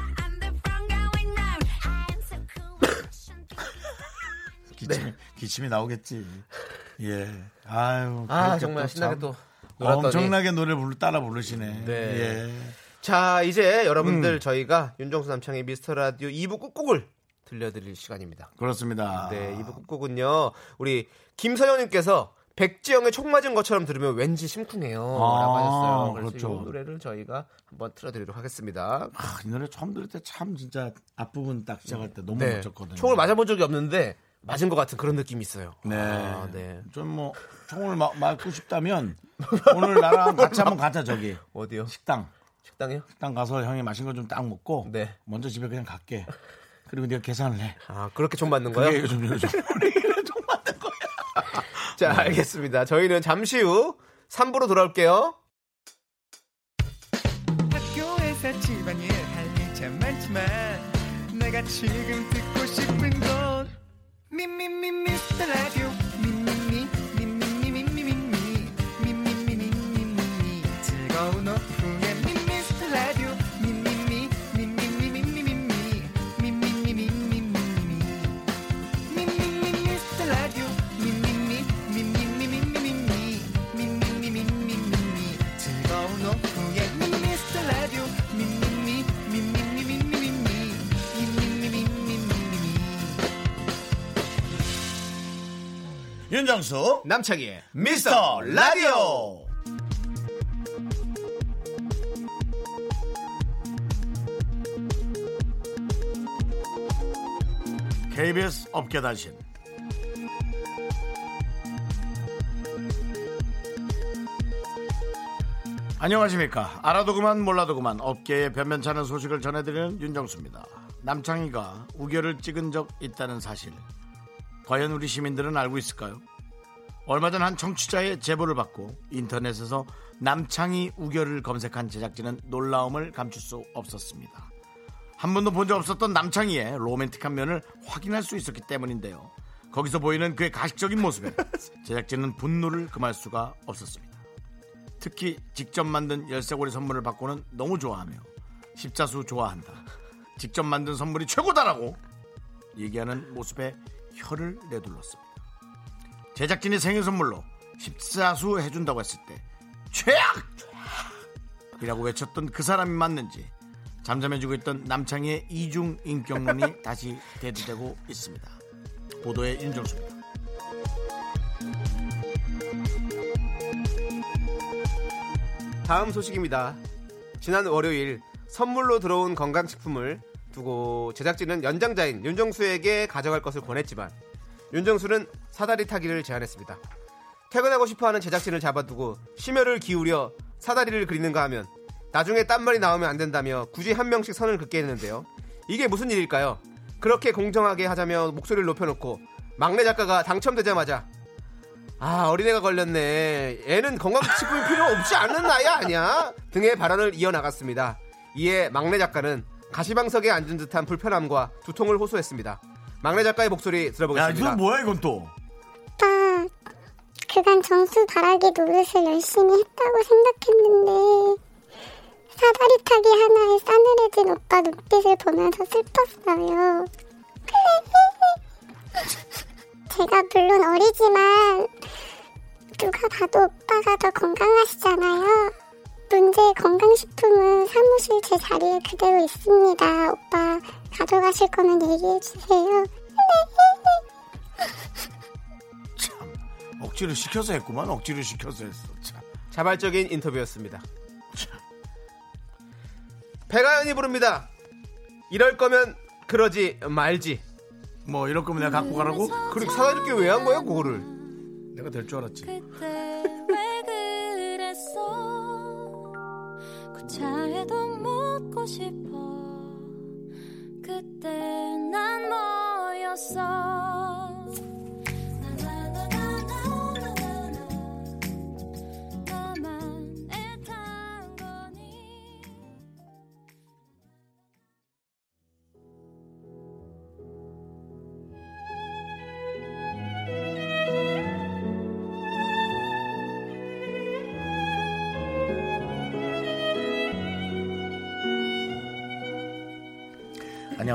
기침이, 기침이 나오겠지. 예. 아유. 아, 정말 또 신나게 참또 놀았더니. 엄청나게 노래 부르 따라 부르시네. 네. 예. 자, 이제 여러분들 음. 저희가 윤정수 남창희의 미스터 라디오 2부 끝곡을 들려드릴 시간입니다. 그렇습니다. 네, 2부 끝곡은요. 우리 김서영님께서 백지영의 총 맞은 것처럼 들으면 왠지 심쿵해요. 아, 라고 하셨어요. 그래서 그렇죠. 이 노래를 저희가 한번 틀어드리도록 하겠습니다. 아, 이 노래 처음 들을 때 참 진짜 앞부분 딱 시작할 때 너무 네. 멋졌거든요. 총을 맞아본 적이 없는데 맞은 것 같은 그런 느낌이 있어요. 네. 아, 네. 좀 뭐 총을 마- 맞고 싶다면 오늘 나랑 같이 한번 가자 저기 어디요? 식당. 식당이요? 식당 가서 형이 맛있는 거 좀 딱 먹고 네. 먼저 집에 그냥 갈게. 그리고 네가 계산을 해. 아, 그렇게 총 맞는 거요? 그게 요즘 요즘 좀 맞는 거야. 자, 알겠습니다. 저희는 잠시 후 3부로 돌아올게요. 학교에서 집안일 할일참 많지만 내가 지금 듣고 즐거운 오후 윤정수 남창희의 미스터 라디오. KBS 업계단신. 안녕하십니까. 알아도 그만 몰라도 그만 업계의 변변찮은 소식을 전해드리는 윤정수입니다. 남창희가 우결을 찍은 적 있다는 사실 과연 우리 시민들은 알고 있을까요? 얼마 전 한 청취자의 제보를 받고 인터넷에서 남창희 우결을 검색한 제작진은 놀라움을 감출 수 없었습니다. 한 번도 본 적 없었던 남창희의 로맨틱한 면을 확인할 수 있었기 때문인데요. 거기서 보이는 그의 가식적인 모습에 제작진은 분노를 금할 수가 없었습니다. 특히 직접 만든 열쇠고리 선물을 받고는 너무 좋아하며 십자수 좋아한다. 직접 만든 선물이 최고다라고 얘기하는 모습에 혀를 내둘렀습니다. 제작진이 생일 선물로 십자수 해준다고 했을 때 최악! 이라고 외쳤던 그 사람이 맞는지 잠잠해지고 있던 남창희의 이중 인격론이 다시 대두되고 있습니다. 보도의 윤정수입니다. 다음 소식입니다. 지난 월요일 선물로 들어온 건강식품을 두고 제작진은 연장자인 윤정수에게 가져갈 것을 권했지만 윤정수는 사다리 타기를 제안했습니다. 퇴근하고 싶어하는 제작진을 잡아두고 심혈을 기울여 사다리를 그리는가 하면 나중에 딴 말이 나오면 안 된다며 굳이 한 명씩 선을 긋게 했는데요. 이게 무슨 일일까요? 그렇게 공정하게 하자며 목소리를 높여놓고 막내 작가가 당첨되자마자 아 어린애가 걸렸네. 애는 건강식품이 필요 없지 않은 나이 아니야? 등의 발언을 이어나갔습니다. 이에 막내 작가는 가시방석에 앉은 듯한 불편함과 두통을 호소했습니다. 막내 작가의 목소리 야, 들어보겠습니다. 이건 뭐야, 이건 또. 오빠, 그간 정수 바라기 노릇을 열심히 했다고 생각했는데 사다리 타기 하나에 싸늘해진 오빠 눈빛을 보면서 슬펐어요. 제가 물론 어리지만 누가 봐도 오빠가 더 건강하시잖아요. 문제의 건강식품은 사무실 제 자리에 그대로 있습니다. 오빠 가져가실 거면 얘기해 주세요. 억지로 시켜서 했구만, 억지로 시켜서 했어. 참. 자발적인 인터뷰였습니다. 배가연이 부릅니다. 이럴 거면 그러지 말지. 뭐, 이럴 거면 내가 갖고 가라고? 그리고 사다리께 왜한 거야 그거를? 내가 될 줄 알았지. 왜 그랬어 구차해도 묻고 싶어. 그때 난 뭐였어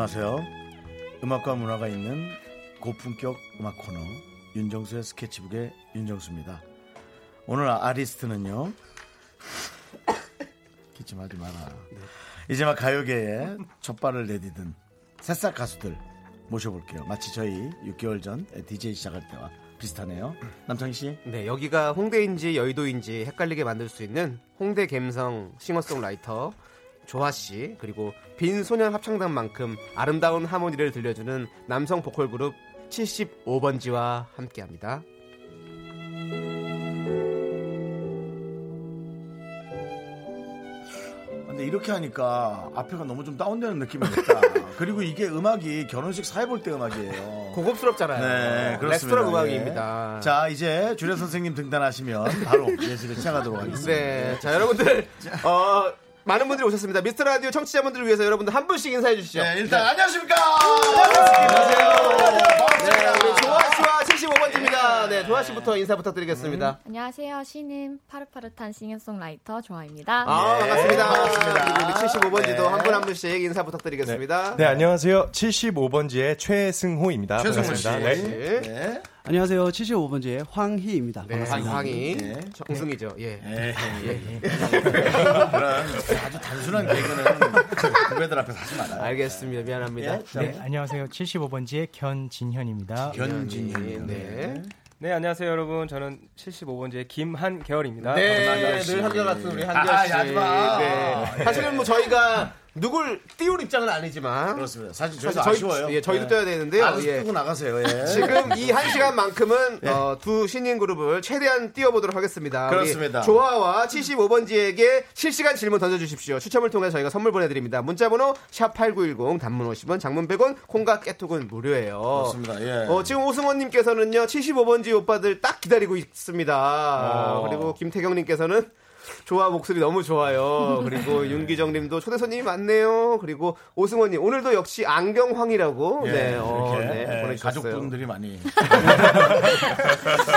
안녕하세요. 음악과 문화가 있는 고품격 음악 코너 윤정수의 스케치북의 윤정수입니다. 오늘 아리스트는요. 기침하지 마라. 이제 막 가요계에 첫 발을 내디딘 새싹 가수들 모셔볼게요. 마치 저희 6개월 전 DJ 시작할 때와 비슷하네요. 남창희 씨. 네, 여기가 홍대인지 여의도인지 헷갈리게 만들 수 있는 홍대 갬성 싱어송라이터 조아 씨 그리고 빈 소년 합창단만큼 아름다운 하모니를 들려주는 남성 보컬 그룹 75번지와 함께합니다. 근데 이렇게 하니까 앞에가 너무 좀 다운되는 느낌이 있다. 그리고 이게 음악이 결혼식 사회 볼 때 음악이에요. 고급스럽잖아요. 네, 그렇습니다. 레스토랑 예. 음악입니다. 자, 이제 주례 선생님 등단하시면 바로 예술에 시작하도록 하겠습니다. 네, 자 여러분들 어, 많은 분들이 오셨습니다. 미스터 라디오 청취자분들을 위해서 여러분들 한 분씩 인사해 주시죠. 네, 일단 안녕하십니까? 네, 우리 조아 씨와 75번지입니다. 네, 조아 씨부터 인사 부탁드리겠습니다. 안녕하세요. 신임 파릇파릇한 싱어송라이터 조아입니다. 아, 반갑습니다. 반갑습니다. 그리고 우리 75번지도 네. 한분한 분씩 인사 부탁드리겠습니다. 네, 안녕하세요. 75번지의 최승호입니다. 최승호 씨. 반갑습니다. 네. 네. 안녕하세요. 75번지의 황희입니다. 네, 반갑습니다. 황희 네. 정승이죠. 예. 예, 예. 그런 아주 단순한 개그는 후배들 앞에서 하지 말아요. 알겠습니다. 미안합니다. 예? 자, 네, 안녕하세요. 75번지의 견진현입니다. 견진현. 네. 네, 안녕하세요, 여러분. 저는 75번지의 김한결입니다. 네, 한결 씨. 늘 한결 같은 우리 아, 한결 씨. 하지 마. 네. 사실은 뭐 저희가 누굴 띄울 입장은 아니지만 그렇습니다. 사실 저희도 사실 저희- 아쉬워요. 예, 저희도 네. 떠야 되는데요. 알아서 예. 뜨고 나가세요. 예. 지금 이 한 시간만큼은 네. 어, 두 신인 그룹을 최대한 띄워보도록 하겠습니다. 그렇습니다. 조아와 75번지에게 실시간 질문 던져주십시오. 추첨을 통해 저희가 선물 보내드립니다. 문자번호 샵 8910 단문 50원 장문 100원 콩과 깨톡은 무료예요. 그렇습니다. 예. 어, 지금 오승원님께서는요 75번지 오빠들 딱 기다리고 있습니다. 어. 그리고 김태경님께서는 조아 목소리 너무 좋아요. 그리고 윤기정님도 초대 손님이 많네요. 그리고 오승원님 오늘도 역시 안경황이라고 예, 네, 어, 네, 예, 보내주셨어요. 가족분들이 많이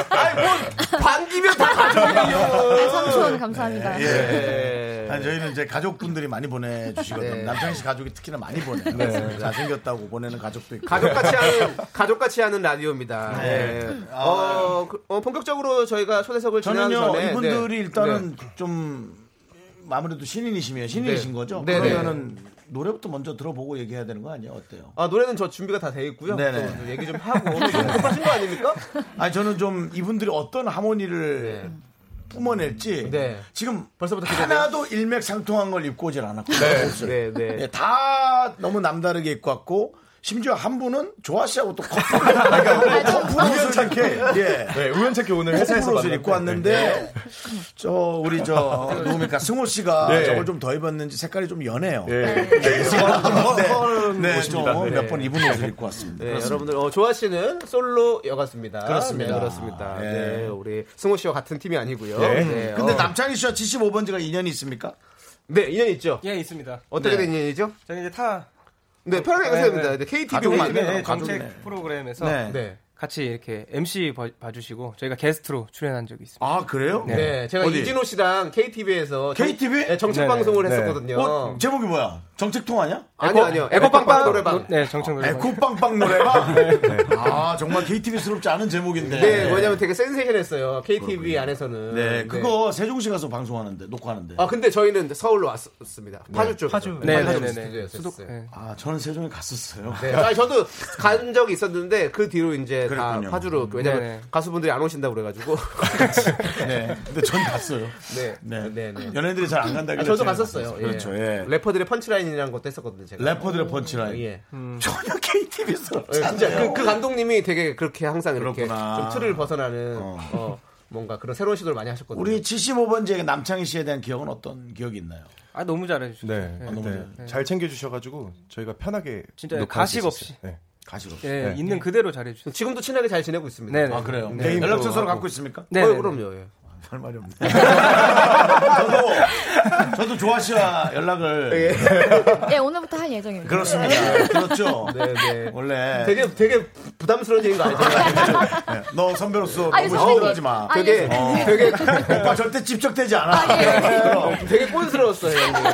아니 뭐 반기면 다 가족이에요. 삼촌 감사합니다. 예. 네. 아니, 저희는 이제 가족분들이 많이 보내주시거든요. 네. 남창희 씨 가족이 특히나 많이 보내요. 잘생겼다고 보내는 가족도 있고. 가족같이 하는 가족같이 하는 라디오입니다. 네. 네. 어, 그- 어, 본격적으로 저희가 초대석을 진행하기 저는요 전에 이분들이 네. 일단은 좀 아무래도 신인이시면 신인이신 네. 거죠? 네, 그러면은 노래부터 먼저 들어보고 얘기해야 되는 거 아니에요? 어때요? 아, 노래는 저 준비가 다 돼 있고요. 네네. 또 얘기 좀 하고 똑같은 거 아닙니까? 아니 저는 좀 이분들이 어떤 하모니를 뿜어낼지 네. 지금 벌써부터? 하나도 일맥상통한 걸 입고 오질. 옷을. 네, 네. 예, 다 너무 남다르게 입고 왔고 심지어 한 분은 조아 씨하고 또 커플, 커플 옷을 우연찮게. 예. 네, 우연찮게 오늘 회사에서 옷을. 입고 왔는데 저 우리 저 누굽니까 승호 씨가 네. 저걸 좀 더 입었는지 색깔이 좀 연해요. 예. 네, 네, 옷입니다. 네. 좀몇 번 입은 옷을 입고 왔습니다. 네, 여러분들 어, 조아 씨는 솔로 여갔습니다. 그렇습니다. 네, 그렇습니다. 예. 네, 우리 승호 씨와 같은 팀이 아니고요. 네. 네, 근데 어. 남창희 씨와 75번지가 인연이 있습니까? 네, 인연 있죠. 예, 있습니다. 어떻게 네. 된 인연이죠? 저는 이제 타 네, 편하게 네, 하셔야 됩니다. 네. 네, KTV 네, 정책. 프로그램에서 네. 네. 같이 이렇게 MC 봐- 봐주시고 저희가 게스트로 출연한 적이 있습니다. 아 그래요? 네, 제가 어디? 이진호 씨랑 KTV에서 KTV? 정책 네네. 방송을 네. 했었거든요. 어, 제목이 뭐야? 정책통 아니야? 아니요, 아니요. 에코빵빵 노래방. 네, 정청 노래방. 에코빵빵 노래방? 아 정말 KTV스럽지 않은 제목인데. 네, 왜냐면 되게 센세이션했어요. KTV 안에서는. 네, 그거 세종시 가서 방송하는데 녹화하는데. 아 근데 저희는 서울로 왔습니다. 파주 쪽. 파주. 네, 네, 파주 네, 네. 수도- 네. 아 저는 세종에 갔었어요. 네, 아, 저도 간 적이 있었는데 그 뒤로 이제 그랬군요. 다 파주로 왜냐면 네네. 가수분들이 안 오신다고 그래가지고. 네, 근데 전 갔어요. 네, 네, 네, 네. 연예인들이 잘 안 간다길래 아, 저도 갔었어요. 갔었어요. 그렇죠. 예. 래퍼들의 펀치라인 이라는 것도 했었거든요. 제가. 래퍼들의 펀치라인. 예. 전혀 KTV스럽지 예. 진짜 그, 그 감독님이 되게 그렇게 항상 이렇게 그렇구나. 좀 틀을 벗어나는 어. 어, 뭔가 그런 새로운 시도를 많이 하셨거든요. 우리 75번지의 남창희 씨에 대한 기억은 어떤 기억이 있나요? 아 너무 잘해주셨어요. 네. 너무 네. 잘- 잘 챙겨주셔가지고 저희가 편하게 진짜 수 가식. 없이. 네. 가시로. 예, 네. 있는 그대로 잘해주셨어요. 지금도 친하게 잘 지내고 있습니다. 네네. 아 그래요. 네. 연락처 서로 하고. 갖고 있습니까? 네, 어, 네, 그럼요. 예. 할 말이 없네. 저도 저도 조아 씨와 연락을 예, 오늘부터 할 예정입니다. 그렇습니다. 그렇죠. 네, 네. 원래 되게 되게 부담스러운 얘기가 아니잖아요. 네, 너 선배로서 아니, 너무 선배님. 힘들하지 마. 아니, 되게 어. 되게 오빠 절대 집적되지 않아. 그럼. 되게 꼰스러웠어요. 형님.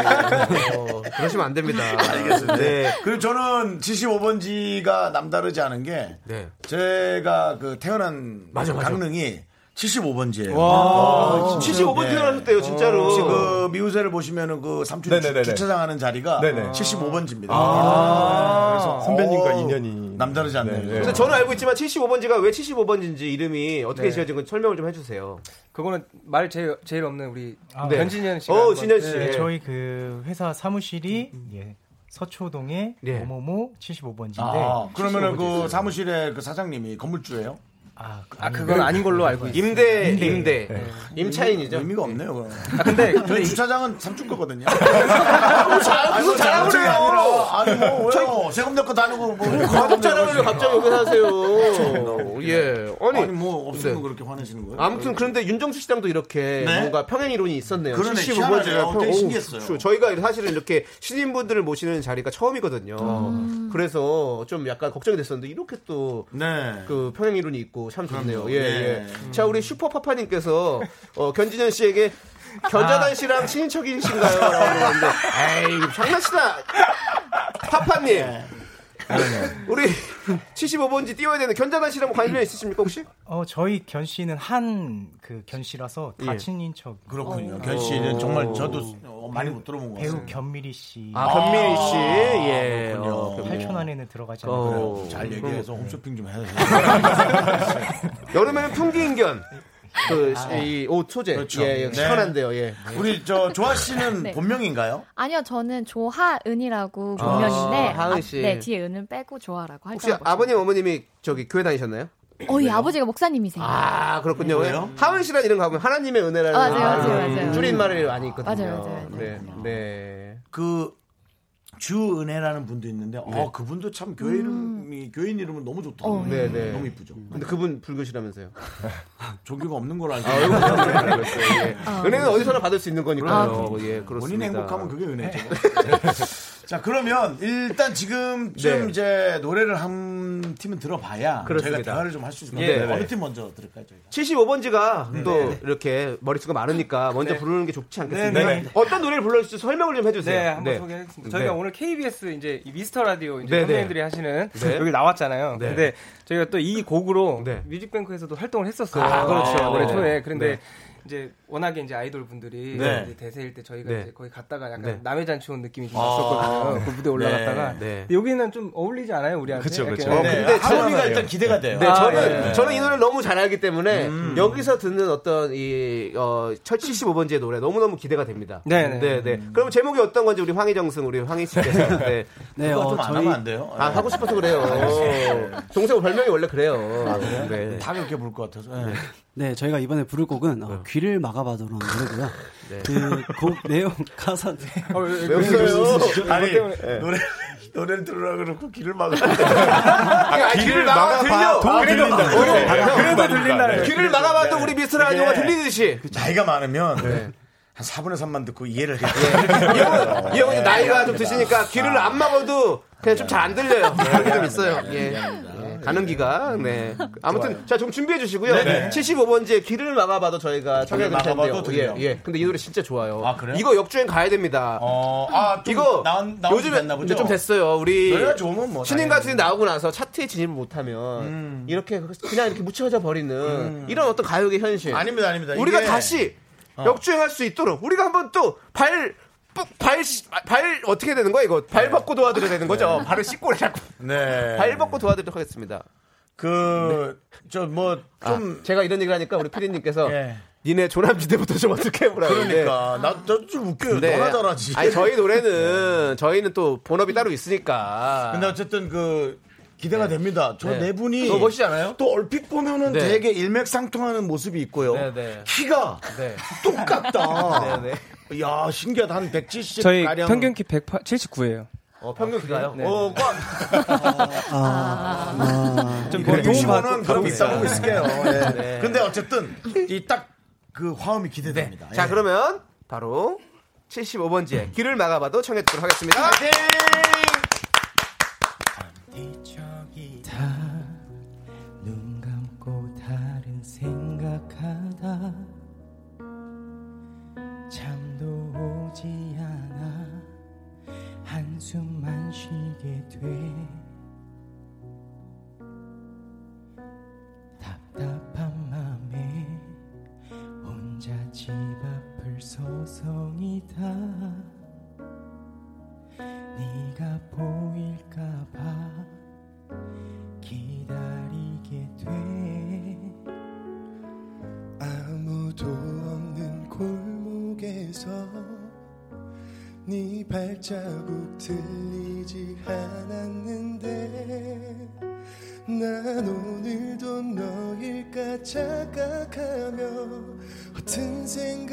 어, 그러시면 안 됩니다. 알겠습니다. 네. 그리고 저는 75번지가 남다르지 않은 게 네. 제가 그 태어난 맞아, 맞아. 강릉이 75번지예요. 아, 75번 네. 태어나셨대요, 진짜로. 혹시 그 미우새를 보시면은 그 삼촌 네네네네. 주차장 하는 자리가 네네. 75번지입니다. 그래서 선배님과 어, 인연이 남다르지 않네요. 네, 네. 근데 저는 알고 있지만 75번지가 왜 75번지인지 이름이 어떻게 네. 지어진 건지 설명을 좀 해주세요. 그거는 말 제일 제일 없는 우리 네. 변진현 씨가 어, 진현 씨. 네, 예. 저희 그 회사 사무실이 예, 서초동의 예. 모모모 75번지인데 아, 그러면은 그 75번지. 사무실의 그 사장님이 건물주예요? 아, 그- 아 그건 아닌 걸로 알고 있어요. 임대, 임대. 임대. 네. 임차인이죠. 의미가 없네요. 그럼. 아 근데 저희 주차장은 삼촌 거거든요. 잘, 무슨 자랑을 해요. 아니라, 아니 뭐 왜요? 세금 내고 다니고 뭐 가족 자랑을 왜 갑자기 여기서 하세요? 예. 아니, 아니 뭐 없으면 네. 그렇게 화내시는 거예요? 아무튼 그런데 윤정수 씨랑도 이렇게 네? 뭔가 평행 이론이 있었네요. 그러네, 75번째가 희한하네요. 되게 신기했어요. 저희가 사실은 이렇게 신인분들을 모시는 자리가 처음이거든요. 그래서 좀 약간 걱정이 됐었는데 이렇게 또 네. 그 평행 이론이 있고 참 좋네요. 예, 예. 예. 자, 우리 슈퍼파파님께서 어, 견진현 씨에게 견자단 씨랑 친인척이신가요? 라고 물어봤는데, 에이, 장난치다. 파파님. 네. 우리 75번지 띄워야 되는 견자단 씨랑 뭐 관련 있으십니까, 혹시? 어, 저희 견 씨는 한 그 견씨라서 다 예. 친인 척. 그렇군요. 견 씨는 정말 저도 어, 많이 못 들어본 것 배우 같아요. 견미리 씨. 아, 변미리 씨. 예. 그렇군요. 어, 변미리. 8천 안에는 들어가지 않아요. 어, 잘 얘기해서 홈쇼핑 좀 해주세요. 여름에는 풍기인견. 그, 이옷 소재. 그렇죠. 예, 예, 네. 시원한데요, 예. 우리 저 조아 씨는 네. 본명인가요? 아니요, 저는 조하은이라고 본명인데, 아, 하은 씨. 네, 뒤에 은은 빼고 조하라고 혹시 할줄 아버님, 어머님이 저기 교회 다니셨나요? 어, 예, 아버지가 목사님이세요. 아, 그렇군요. 뭐예요? 하은 씨란 이름 가면 하나님의 은혜라는 아, 맞아요, 그 맞아요, 맞아요. 줄임말을 많이 있거든요. 맞아요, 맞아요, 맞아요. 네. 네. 그 주은혜라는 분도 있는데 어 그분도 참 교회 이름이 교인 이름은 너무 좋더라고요. 어, 네, 네. 너무 이쁘죠. 근데 그분 불교시라면서요. 종교가 없는 걸 알고 아, 알고 있어요. 예. 어. 은혜는 어디서나 받을 수 있는 거니까요. 예, 그렇습니다. 본인이 행복하면 그게 은혜죠. 자 그러면 일단 지금쯤 네. 이제 노래를 한 팀은 들어봐야 그렇습니다. 저희가 대화를 좀 할 수 있을 것 예, 같아요. 네. 어느 팀 먼저 들을까요 저희가? 75번지가 또 이렇게 머릿수가 많으니까 먼저 네. 부르는 게 좋지 않겠습니까? 네, 네. 어떤 노래를 불러주실지 설명을 좀 해주세요. 네, 한번 소개하겠습니다. 저희가 네. 오늘 KBS 이제 이 미스터 라디오 이제 네, 선배님들이 하시는 네. 여기 나왔잖아요. 네. 근데 저희가 또 이 곡으로 네. 뮤직뱅크에서도 활동을 했었어요. 아, 그렇죠. 올해 네. 초에. 그런데 네. 이제 워낙에 이제 아이돌 분들이 네. 이제 대세일 때 저희가 네. 이제 거기 갔다가 약간 네. 남의 잔치 온 느낌이 좀 아. 났었거든요. 그 무대 올라갔다가 네, 네. 근데 여기는 좀 어울리지 않아요 우리한테? 그쵸, 이렇게 그쵸. 어, 네. 근데 하모니가 저는- 일단 기대가 돼요. 네, 아, 저는 예. 저는 이 노래를 너무 잘 알기 때문에 음. 여기서 듣는 어떤 이 어, 75번지의 노래 너무 너무 기대가 됩니다. 네, 네. 네, 네. 그럼 제목이 어떤 건지 우리 황희정승 우리 황희 씨께서 네. 네, 어, 좀안 저희- 하면 안 돼요? 아 하고 싶어서 그래요. 동생 별명이 원래 그래요. 네. 다 그렇게 부를 것 같아서. 예. 네, 저희가 이번에 부를 곡은 어, 귀를 막아봐도라는 노래고요. 네. 그곡 내용 가사 어, 왜, 왜 웃어요? 아니 때문에- 노래 노래를 들으라 그러고 귀를 막아. 아, 귀를 막아 들려. 도 들린다. 그래도 들린다는 귀를 막아봐도 우리 미스 라디오가 들리듯이. 나이가 많으면 한 4분의 3만 듣고 이해를 해. 이 형은, 이 형은 나이가 좀 드시니까 귀를 안 막아도 그냥 좀 잘 안 들려요. 그런 게 좀 있어요. 예. 예. 가는 기가. 네. 아무튼 자, 좀 준비해 주시고요. 네네. 75번지에 귀를 막아봐도 저희가 텐데요. 막아봐도 들려. 예. 예. 근데 이 노래 진짜 좋아요. 아, 그래요? 이거 역주행 가야 됩니다. 어, 아, 좀 이거 나온 나온 요즘에 됐나 보죠. 좀 됐어요. 우리 뭐 신인. 가수들이 나오고 나서 차트에 진입을 못하면 이렇게 그냥 이렇게 묻혀져 버리는 이런 어떤 가요계 현실. 아닙니다, 아닙니다. 우리가 이게- 다시 역주행할 수 있도록 우리가 한번 또 발 발, 발, 어떻게 되는 거야, 이거? 발 벗고 도와드려야 되는 거죠? 발을 씻고 자꾸. 네. 발 벗고 도와드리도록 하겠습니다. 그, 저, 뭐, 좀. 아, 제가 이런 얘기를 하니까 우리 피디님께서 예. 니네 조남지대부터 좀 어떻게 해보라. 그러니까. 나, 나좀 웃겨요. 너나 잘하지. 아니, 저희 노래는, 저희는 또 본업이 따로 있으니까. 근데 어쨌든 그, 기대가 됩니다. 저 네. 네 분이. 너무 멋있지 않아요? 또 얼핏 보면은 네. 되게 일맥상통하는 모습이 있고요. 네, 네. 키가 네. 똑같다. 네, 야 신기하다. 한 170. 저희 가량. 평균 키 179예요. 어, 평균 기가요? 네. 어, 꽉. 좀 그래, 도움 65는 받고 그럼 받고 있다 보고 있을게요. 예. 네. 근데 어쨌든 이 딱 그 화음이 기대됩니다. 자, 예. 그러면 바로 75번지에 귀를 막아봐도 청해 듣도록 하겠습니다. 눈 감고 다른 생각하다 숨만 쉬게 돼. 답답한 맘에 혼자 집 앞을 서성이다. 네가 보일까봐 기다리게 돼. 아무도 없는 골목에서 네 발자국 들리지 않았는데 난 오늘도 너일까 착각하며 허튼 생각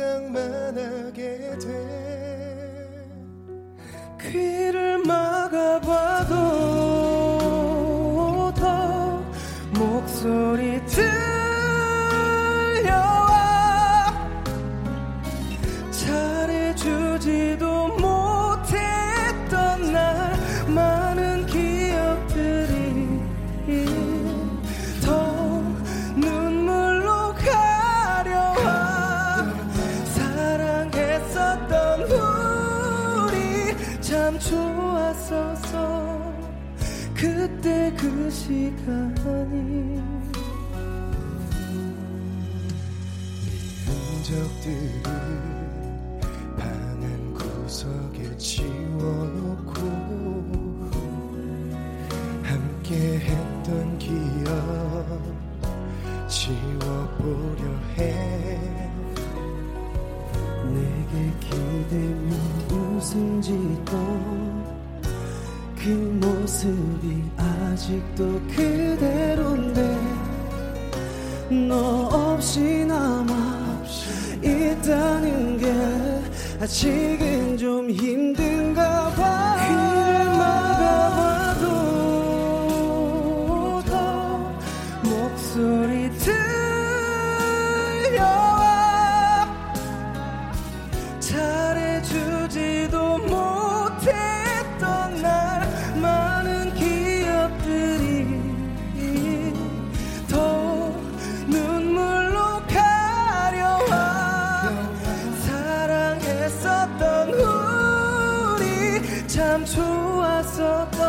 좋았었던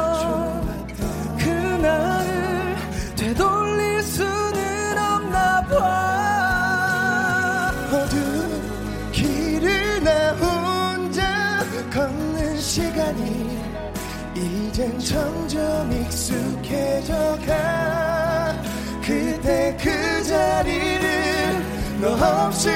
그날을 되돌릴 수는 없나 봐. 어두운 길을 나 혼자 걷는 시간이 이젠 점점 익숙해져 가. 그때 그 자리를 너 없이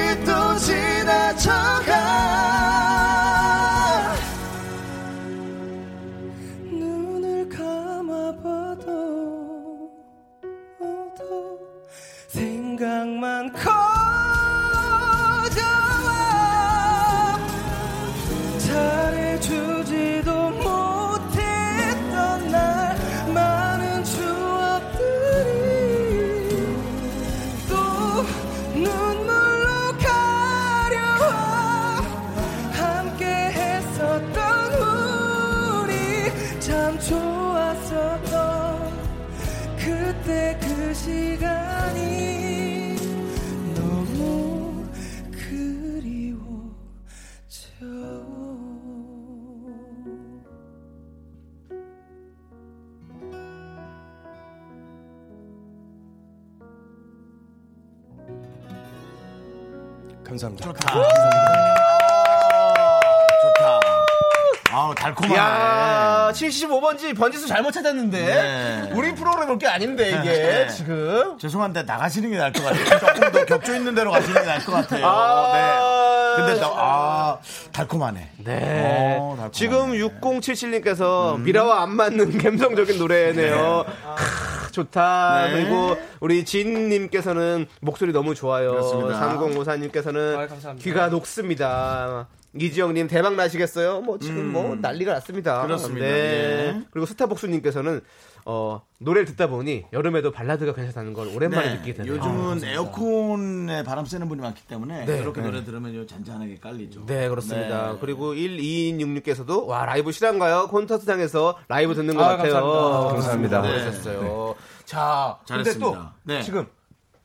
275번지 번지수 잘못 찾았는데 네. 우리 프로그램 볼 게 아닌데 이게 네. 지금 죄송한데 나가시는 게 나을 것 같아요. 조금 더 겹쳐 있는 대로 가시는 게 나을 것 같아요. 아~ 네. 근데 나, 아 달콤하네. 네. 오, 달콤하네. 지금 6077님께서 음. 미라와 안 맞는 감성적인 노래네요. 네. 아. 크, 좋다. 네. 그리고 우리 진님께서는 목소리 너무 좋아요. 3054님께서는 아, 귀가 녹습니다. 이지영님 대박 나시겠어요? 뭐 지금 뭐 난리가 났습니다. 음. 그렇습니다. 네. 예. 그리고 스타벅스님께서는 어, 노래를 듣다 보니 여름에도 발라드가 괜찮다는 걸 오랜만에 네, 느끼게 되네요. 요즘은 에어컨에 바람 쐬는 분이 많기 때문에 네. 그렇게 네. 노래 들으면 요 잔잔하게 깔리죠. 네, 그렇습니다. 네. 그리고 1266께서도 와, 라이브 실한가요? 콘서트장에서 라이브 듣는 것 아, 같아요. 감사합니다. 감사합니다. 네. 그러셨어요. 자, 근데 또 잘했습니다. 네. 지금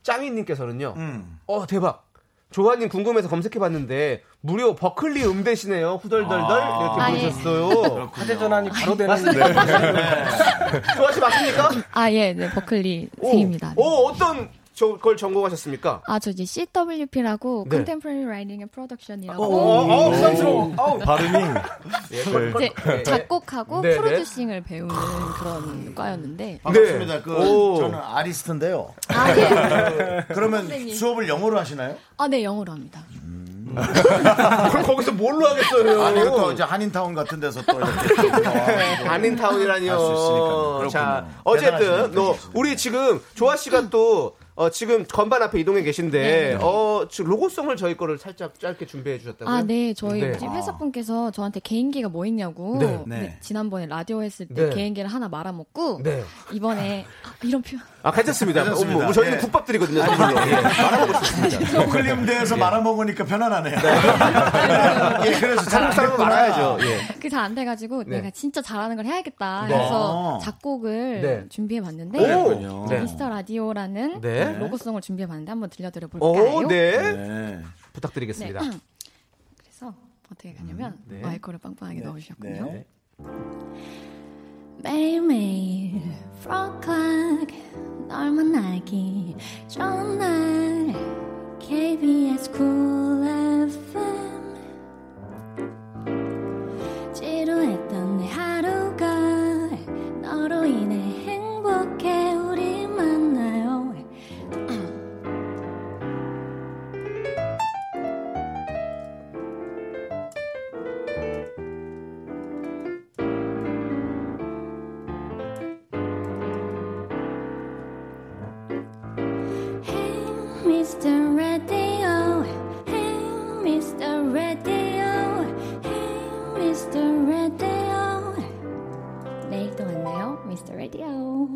짱이님께서는요. 음. 어, 대박. 조아님 궁금해서 검색해봤는데 무료 버클리 음대시네요. 후덜덜덜 이렇게 아, 예. 부르셨어요. 화재 전환이 바로 되는 조아 씨 맞습니까? 아, 예, 네, 버클리 오, 생입니다. 오, 어떤 저, 걸 전공하셨습니까? 아, 저 이제 CWP라고 네. Contemporary Writing and Production이라고 어, 어, 부담스러워. 아우. 발음이 이제 네. 작곡하고 네, 네. 프로듀싱을 배우는 그런 과였는데 반갑습니다. 그 오. 저는 아리스트인데요. 아, 네. 그러면 선생님. 수업을 영어로 하시나요? 아, 네, 영어로 합니다. 그럼 거기서 뭘로 하겠어요? 아니 또 이제 한인타운 같은 데서 또 이렇게 나와가지고 한인타운이라니요. 자. 어쨌든. 너 우리 지금 조아 씨가 또 어, 지금 건반 앞에 이동해 계신데 네. 어, 지금 로고송을 저희 거를 살짝 짧게 준비해 주셨다고요? 아, 네. 저희 네. 지금 회사 분께서 저한테 개인기가 뭐 있냐고. 네. 네. 네, 지난번에 라디오 했을 때 네. 개인기를 하나 말아먹고. 네. 이번에 아, 이런 표현. 아, 괜찮습니다. 괜찮습니다. 어, 뭐, 저희는 예. 국밥 드리거든요. 선물로. 예, 말아보고 싶습니다. 클리움 대에서 말아먹으니까 편안하네요. 예, 그래서 잘 한국 사람은 말아야죠. 예. 그게 잘 안 돼가지고 네. 내가 진짜 잘하는 걸 해야겠다 네. 해서 아. 작곡을 네. 준비해봤는데 오! 네. 미스터 라디오라는 네. 로고송을 준비해봤는데 한번 들려드려 볼까요? 오, 네. 네. 부탁드리겠습니다. 그래서 어떻게 가냐면 네. 마이크를 빵빵하게 넣으셨군요. 네. 매일매일 프로클락 널 만나기 좋은 날 KBS 쿨 FM 지루했던 내 하루가 너로 인해 Radio.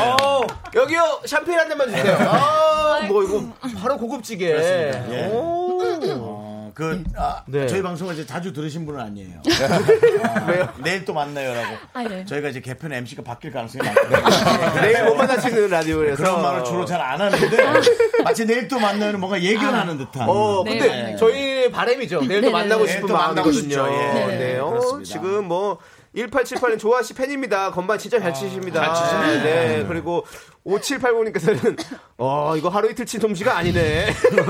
어, 여기요, 샴페인 한 잔만 주세요. 아, 뭐, 이거, 바로 고급지게. 그렇습니다. 예. 오. 어, 그, 아, 네. 저희 방송을 이제 자주 들으신 분은 아니에요. 아, 내일 또 만나요라고. 아, 네. 저희가 이제 개편 MC가 바뀔 가능성이 많거든요. 내일 못 만나시는 라디오에서. 그런 말을 주로 잘 안 하는데 마치 내일 또 만나요는 뭔가 예견 하는 듯한. 어, 네, 근데 네. 저희 바람이죠. 내일 또 네, 만나고 네, 싶은 또 만나고 마음이거든요. 싶죠. 예. 네. 네, 어. 지금 뭐, 1878은 조아 씨 팬입니다. 건반 진짜 잘 치십니다. 잘 치시네. 네. 그리고 5780님께서는 어, 이거 하루 이틀 친 솜씨가 아니네.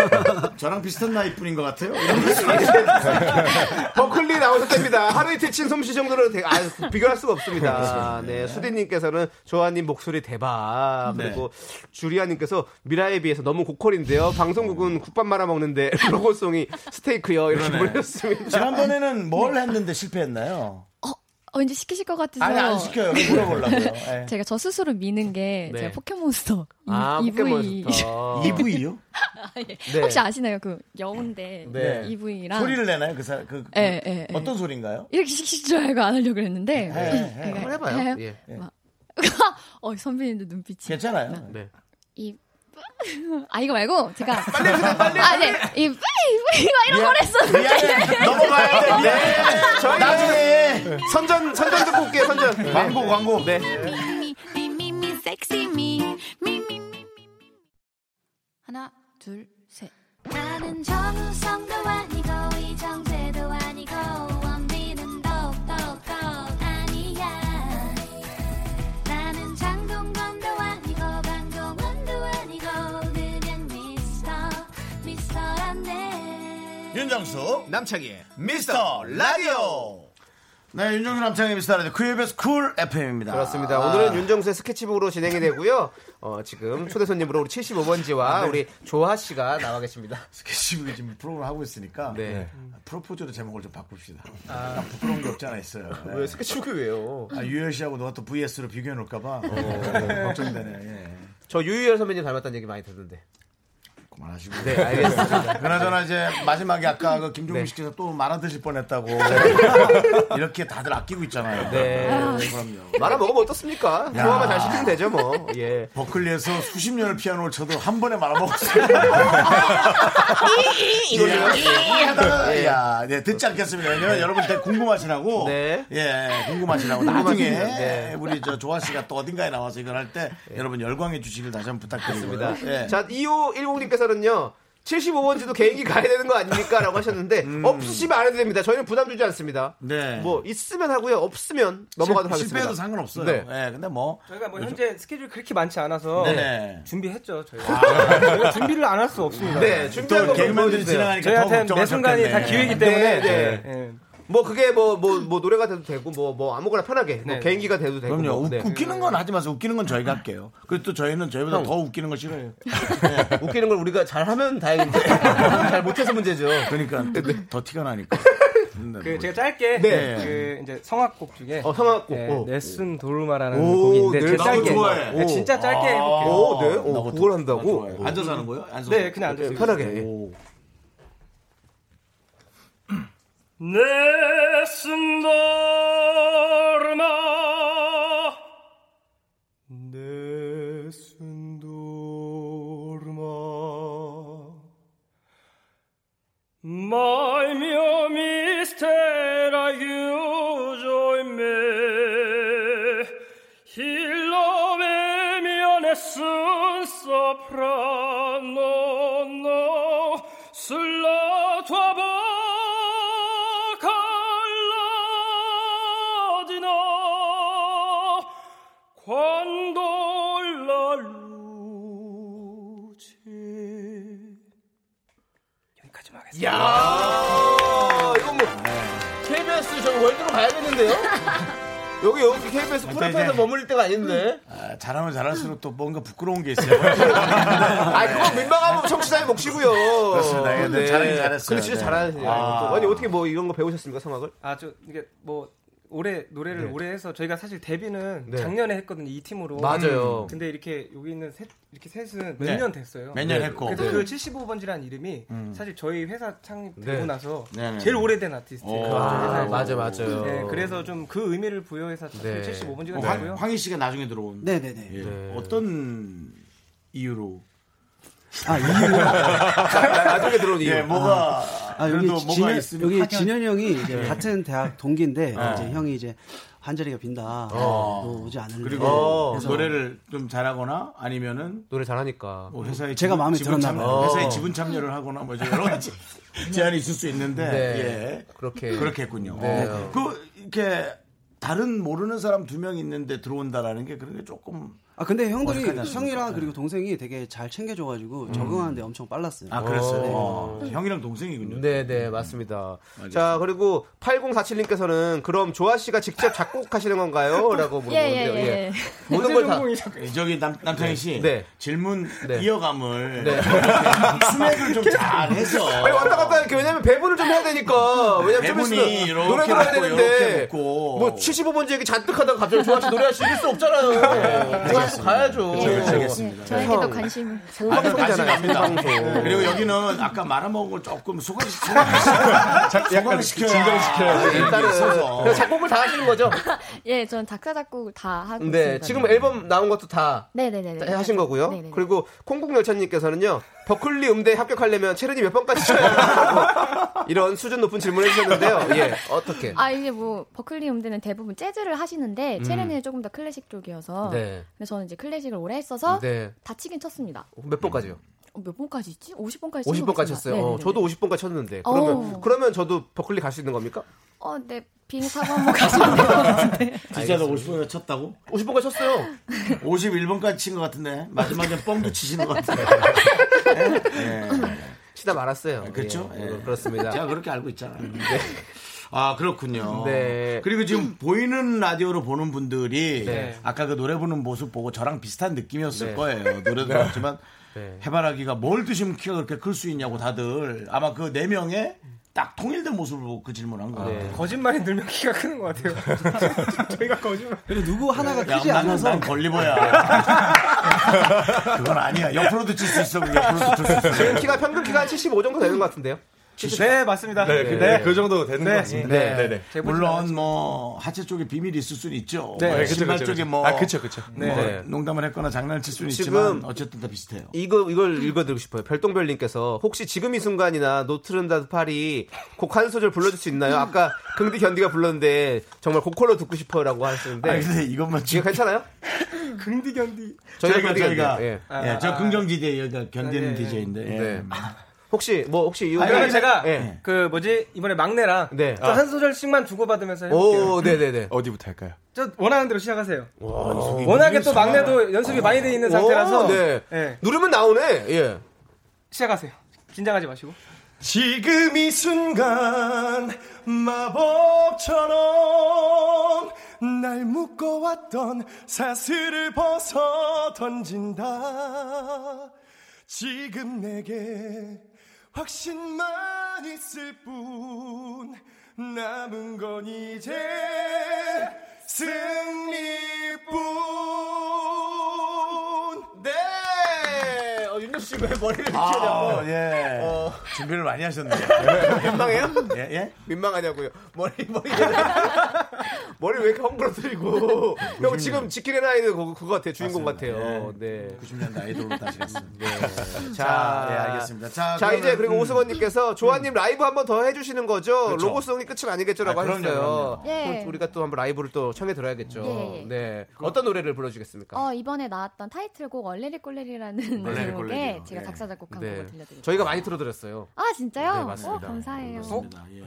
저랑 비슷한 나이뿐인 것 같아요. 버클리 나오셨답니다. 하루 이틀 친 솜씨 정도는 되- 아, 비교할 수가 없습니다. 네, 수디님께서는 조아님 목소리 대박. 네. 그리고 주리아님께서 미라에 비해서 너무 고퀄인데요. 방송국은 국밥 말아 먹는데 로고송이 스테이크요. 이렇게. 보내셨습니다. 지난번에는 뭘 했는데 실패했나요? 어, 왠지 시키실 것 같아서. 아니, 안 시켜요. 물어보려고요. 예. 제가 저 스스로 미는 게 네. 제가 포켓몬스터 아, EV. 포켓몬스터. EV요? 네. 혹시 아시나요? 그 여운데 네. EV랑 소리를 내나요? 그, 사, 그, 그 예, 예, 예. 어떤 소리인가요? 이렇게 시키실 줄 알고 안 하려고 했는데 해, 해. 그러니까 한번 해봐요. 예. 막- 어 선배님들 눈빛이 괜찮아요. 네. 이 아, 이거 말고, 제가. 빨리, 빨리, 아, 네. 이, 막 이런 걸 했었는데. 미안해. 넘어가야 돼. 미안해. 저희 나중에 선전 선전 듣고 올게요. 선전. 광고, 광고. 네. 하나, 둘, 셋. 나는 정우성도 아니고 이정재 윤정수 남창희의 미스터 라디오 네 윤정수 남창희의 미스터 라디오 KBS Cool FM입니다 그렇습니다. 오늘은 윤정수의 스케치북으로 진행이 되고요. 어, 지금 초대 손님으로 우리 75번지와 네. 우리 조하 씨가 나와 계십니다. 스케치북이 지금 프로그램 하고 있으니까 네. 프로포즈로 제목을 좀 바꿉시다 난 부끄러운 게 없지 않아 있어요 네. 왜 스케치북이 왜요? 아, 유희열 씨하고 누가 또 VS로 비교해 놓을까봐 걱정되네 예. 저 유희열 선배님 닮았다는 얘기 많이 듣는데. 그만하시고 네, 알겠습니다. 그나저나 이제 마지막에 아까 그 김종민 네. 씨께서 또 말아 드실 뻔했다고 이렇게 다들 아끼고 있잖아요 네. 그럼요 말아 먹으면 어떻습니까? 야. 소화만 잘 시키면 되죠, 뭐. 예. 버클리에서 수십 년을 피아노를 쳐도 한 번에 말아 먹었어요. 이걸로요? 예, 하다가, 예. 야, 네, 듣지 않겠습니다. 왜냐면 여러분 되게 궁금하시라고. 네. 예, 궁금하시라고. 나중에. 네. 우리 저 조아 씨가 또 어딘가에 나와서 이걸 할 때 여러분 열광해 주시길 다시 한번 부탁드립니다. 예. 자, 2510님께서 는요. 75번지도 개인기 가야 되는 거 아닙니까? 라고 하셨는데, 없으시면 안 해도 됩니다. 저희는 부담 주지 않습니다. 음. 네. 뭐, 있으면 하고요. 없으면 넘어가도록 실- 하겠습니다. 실패해도 상관없어요. 네. 예, 근데 뭐. 저희가 뭐 현재 스케줄이 그렇게 많지 않아서 네네. 준비했죠. 저희가 저희가 준비를 안 할 수 없습니다. 네, 거 개그맨들이 보여주세요. 진행하니까 더 저희한테 매 순간이 다. 기회이기 때문에 네, 네. 예. 뭐, 그게 뭐, 뭐, 뭐, 노래가 돼도 되고, 뭐, 뭐, 아무거나 편하게. 뭐 네. 개인기가 돼도 되고. 그럼요. 뭐, 웃- 네. 웃기는 건 하지 마세요. 웃기는 건 저희가 할게요. 그리고 또 저희는 저희보다 더 웃기는 거 싫어요. 웃기는 걸 우리가 잘하면 다행인데, 잘 못해서 문제죠. 그러니까 더 티가 나니까. 네, 그 뭐. 제가 짧게 네. 그 이제 성악곡 중에 어, 성악곡. 예, 어. 네슨 도르마라는 오, 곡인데 네, 제가 나도 짧게 좋아해. 네, 진짜 짧게 아, 해볼게요. 오, 네. 그것도- 그걸 나 한다고? 앉아서 하는 거예요? 앉아서. 네, 그냥 앉아서 편하게. 오. 네슨 도르마 네슨 도르마 mai mio mistera chiuso in me il nome mio nessun soprano no sulla 야 이거 뭐, KBS 저 World로 가야겠는데요? 여기, 여기 KBS 쿨 앞에서 머물릴 때가 아닌데? 아, 잘하면 잘할수록 또 뭔가 부끄러운 게 있어요. 아, 그거 민망하면 청취자의 몫이고요. 그렇습니다. 예, 근데 잘하긴 잘했어요. 근데 진짜 네. 잘하시네요. 아. 아니, 어떻게 뭐 이런 거 배우셨습니까, 성악을? 아, 저 이게 뭐 올해 노래를 네. 올해 해서 저희가 사실 데뷔는 네. 작년에 했거든요 이 팀으로. 맞아요. 근데 이렇게 여기 있는 셋 이렇게 셋은 네. 몇년 됐어요. 몇년 네. 했고. 그래서 네. 그 75번지라는 이름이 음. 사실 저희 회사 창립되고 네. 나서 네, 네. 제일 오래된 아티스트예요. 아. 맞아, 맞아요. 네, 그래서 좀 그 의미를 부여해서 네. 75번지가 어, 됐고요. 황, 황희 씨가 나중에 들어온. 네네네. 예. 네. 어떤 이유로? 아, 이유. 나중에 들어온 이유. 예, 뭐가 아, 여기 그래도 뭐가 진현, 있으면 여기 학연- 진현이 형이 이제 같은 대학 동기인데 네. 이제 형이 이제 한 자리가 빈다. 어. 또 오지 않을래. 그리고 어. 그래서 노래를 좀 잘하거나 아니면은 노래 잘하니까. 뭐 회사에 제가 지분- 마음에 들었나 참여, 봐요. 회사에 어. 지분 참여를 하거나 뭐 이제 여러 가지 제한이 있을 수 있는데 네. 예. 그렇게. 그렇겠군요. 네. 어. 그 이렇게 다른 모르는 사람 두 명 있는데 들어온다라는 게 그런 게 조금 아 근데 형들이? 형이랑 그리고 동생이 되게 잘 챙겨줘가지고 적응하는데 엄청 빨랐어요. 아 그랬어요. 네. 어, 형이랑 동생이군요. 네, 네, 맞습니다. 자, 그리고 8047님께서는 그럼 조아 씨가 직접 작곡하시는 건가요? 라고 물어보는데요. 예, 예, 예. 모든 걸 다. 저기 남, 남창희 씨 네. 질문 네. 이어감을 네. 수맥을 좀 잘해서 아니, 왔다 갔다 이렇게 왜냐면 배분을 좀 해야 되니까. 왜냐면 좀 배분이 있으면 이렇게 노래 들어야 되는데. 뭐 75번째 얘기 잔뜩 하다가 갑자기 조아 씨 노래할 수 있을 수 없잖아요. 네. 가야죠. 예, 알겠습니다. 예, 저에게도 관심을. 생방송이잖아요. 생방송. 그리고 여기는 아까 말아먹은 걸 조금 소강 소강시켜야 진정시켜야 돼. 일단은 작곡을 다 하시는 거죠? 예, 전 작사 작곡을 다 하고 네, 있습니다. 지금 앨범 나온 것도 다 네네네. 하신 거고요. 네네네. 그리고 콩국열차님께서는요, 버클리 음대 합격하려면 체르니 몇 번까지 쳐야 하고 이런 수준 높은 질문을 해주셨는데요. 예, 어떻게? 아 이게 뭐 버클리 음대는 대부분 재즈를 하시는데 체르니는 조금 더 클래식 쪽이어서 음. 네. 근데 저는 이제 클래식을 오래 했어서 네. 다치긴 쳤습니다. 몇 번까지요? 어, 몇 번까지 있지? 50번까지 50번까지 쳤어요. 어, 저도 50번까지 쳤는데. 그러면 어. 그러면 저도 버클리 갈 수 있는 겁니까? 어, 네 비행기 타고 한번 가시면 될것 같은데. 진짜로 50번까지 쳤다고? 50번까지 쳤어요. 51번까지 친 것 같은데 마지막에 뻥도 치시는 것 같은데. 예. 치다 말았어요. 그렇죠? 예, 예. 그렇습니다. 제가 그렇게 알고 있잖아요. 아 그렇군요. 네. 그리고 지금 보이는 라디오로 보는 분들이 네. 아까 그 노래 부르는 모습 보고 저랑 비슷한 느낌이었을 네. 거예요. 노래도 그렇지만 네. 해바라기가 뭘 드시면 키가 그렇게 클 수 있냐고 다들 아마 그 네 명의 딱 통일된 모습을 보고 그 질문한 거예요. 네. 거짓말이 늘면 키가 크는 것 같아요. 저희가 거짓말. 그리고 누구 하나가 야, 크지 난, 않아서 난 걸리버야. 그건 아니야. 옆으로도 칠 수 있어. 옆으로도 칠수 있어. 지금 키가 평균 키가 한75 정도 되는 것 같은데요. 네, 맞습니다. 네, 그, 네. 그 정도 되는 네. 것 같습니다. 네. 네, 네. 물론 뭐 하체 쪽에 비밀이 있을 수는 있죠. 네, 뭐 그쵸, 신발 그쵸, 쪽에 그쵸. 뭐 아, 그쵸, 그쵸. 뭐 네. 농담을 했거나 장난을 칠 수는 있지만 어쨌든 다 비슷해요. 이거 이걸 읽어드리고 싶어요. 별똥별님께서 혹시 지금 이 순간이나 노트르담 드 파리 곡 한 소절 불러줄 수 있나요? 아까 긍디 견디가 불렀는데 정말 고퀄로 듣고 싶어요라고 하시는데 아니 근데 이것만 이게 지금 괜찮아요? 긍디 견디. 저희가 저희가. 예. 아, 예, 저 아, 긍정 DJ 여기가 견디는 아, 예, DJ인데. 예. 네. 혹시 뭐 혹시 이 그러면 제가 예. 그 뭐지 이번에 막내랑 네. 저한 소절씩만 주고받으면서. 오, 네네네. 어디부터 할까요? 저 원하는 대로 시작하세요. 워낙에 또 막내도 연습이 많이 돼 있는 상태라서 오, 네. 예, 누르면 나오네. 예. 시작하세요. 긴장하지 마시고. 지금 이 순간 마법처럼 날 묶어왔던 사슬을 벗어 던진다 지금 내게 확신만 있을 뿐 남은 건 이제 승리뿐 윤정수 씨왜 머리를 아, 휘저냐고. 예. 어. 준비를 많이 하셨네요. 민망해요? 예, 예? 민망하냐고요. 머리 머리 머리 왜 이렇게 헝그러뜨리고 형 지금 지킬의 나이는 그거, 그거 같아요. 주인공 맞습니다. 같아요. 네. 90년대 아이돌로 다시 갔습니다. 자, 자, 예, 알겠습니다. 자, 자, 그러면, 이제 그리고 음. 오승원 님께서 조아님 라이브 한번 더 해주시는 거죠? 그렇죠. 로고송이 끝은 아니겠죠라고 아, 하셨어요. 예. 우리가 또 한번 라이브를 또 청해 들어야겠죠. 예, 예. 네. 어떤 노래를 불러주겠습니까? 어, 이번에 나왔던 타이틀곡 얼레리 꼴레리라는 얼레리 꼴레리요. 제가 네. 작사 작곡한 네. 곡을 들려드릴게요. 저희가 많이 틀어드렸어요. 아 진짜요? 네, 맞습니다. 어, 감사해요. 맞습니다. 예. 어,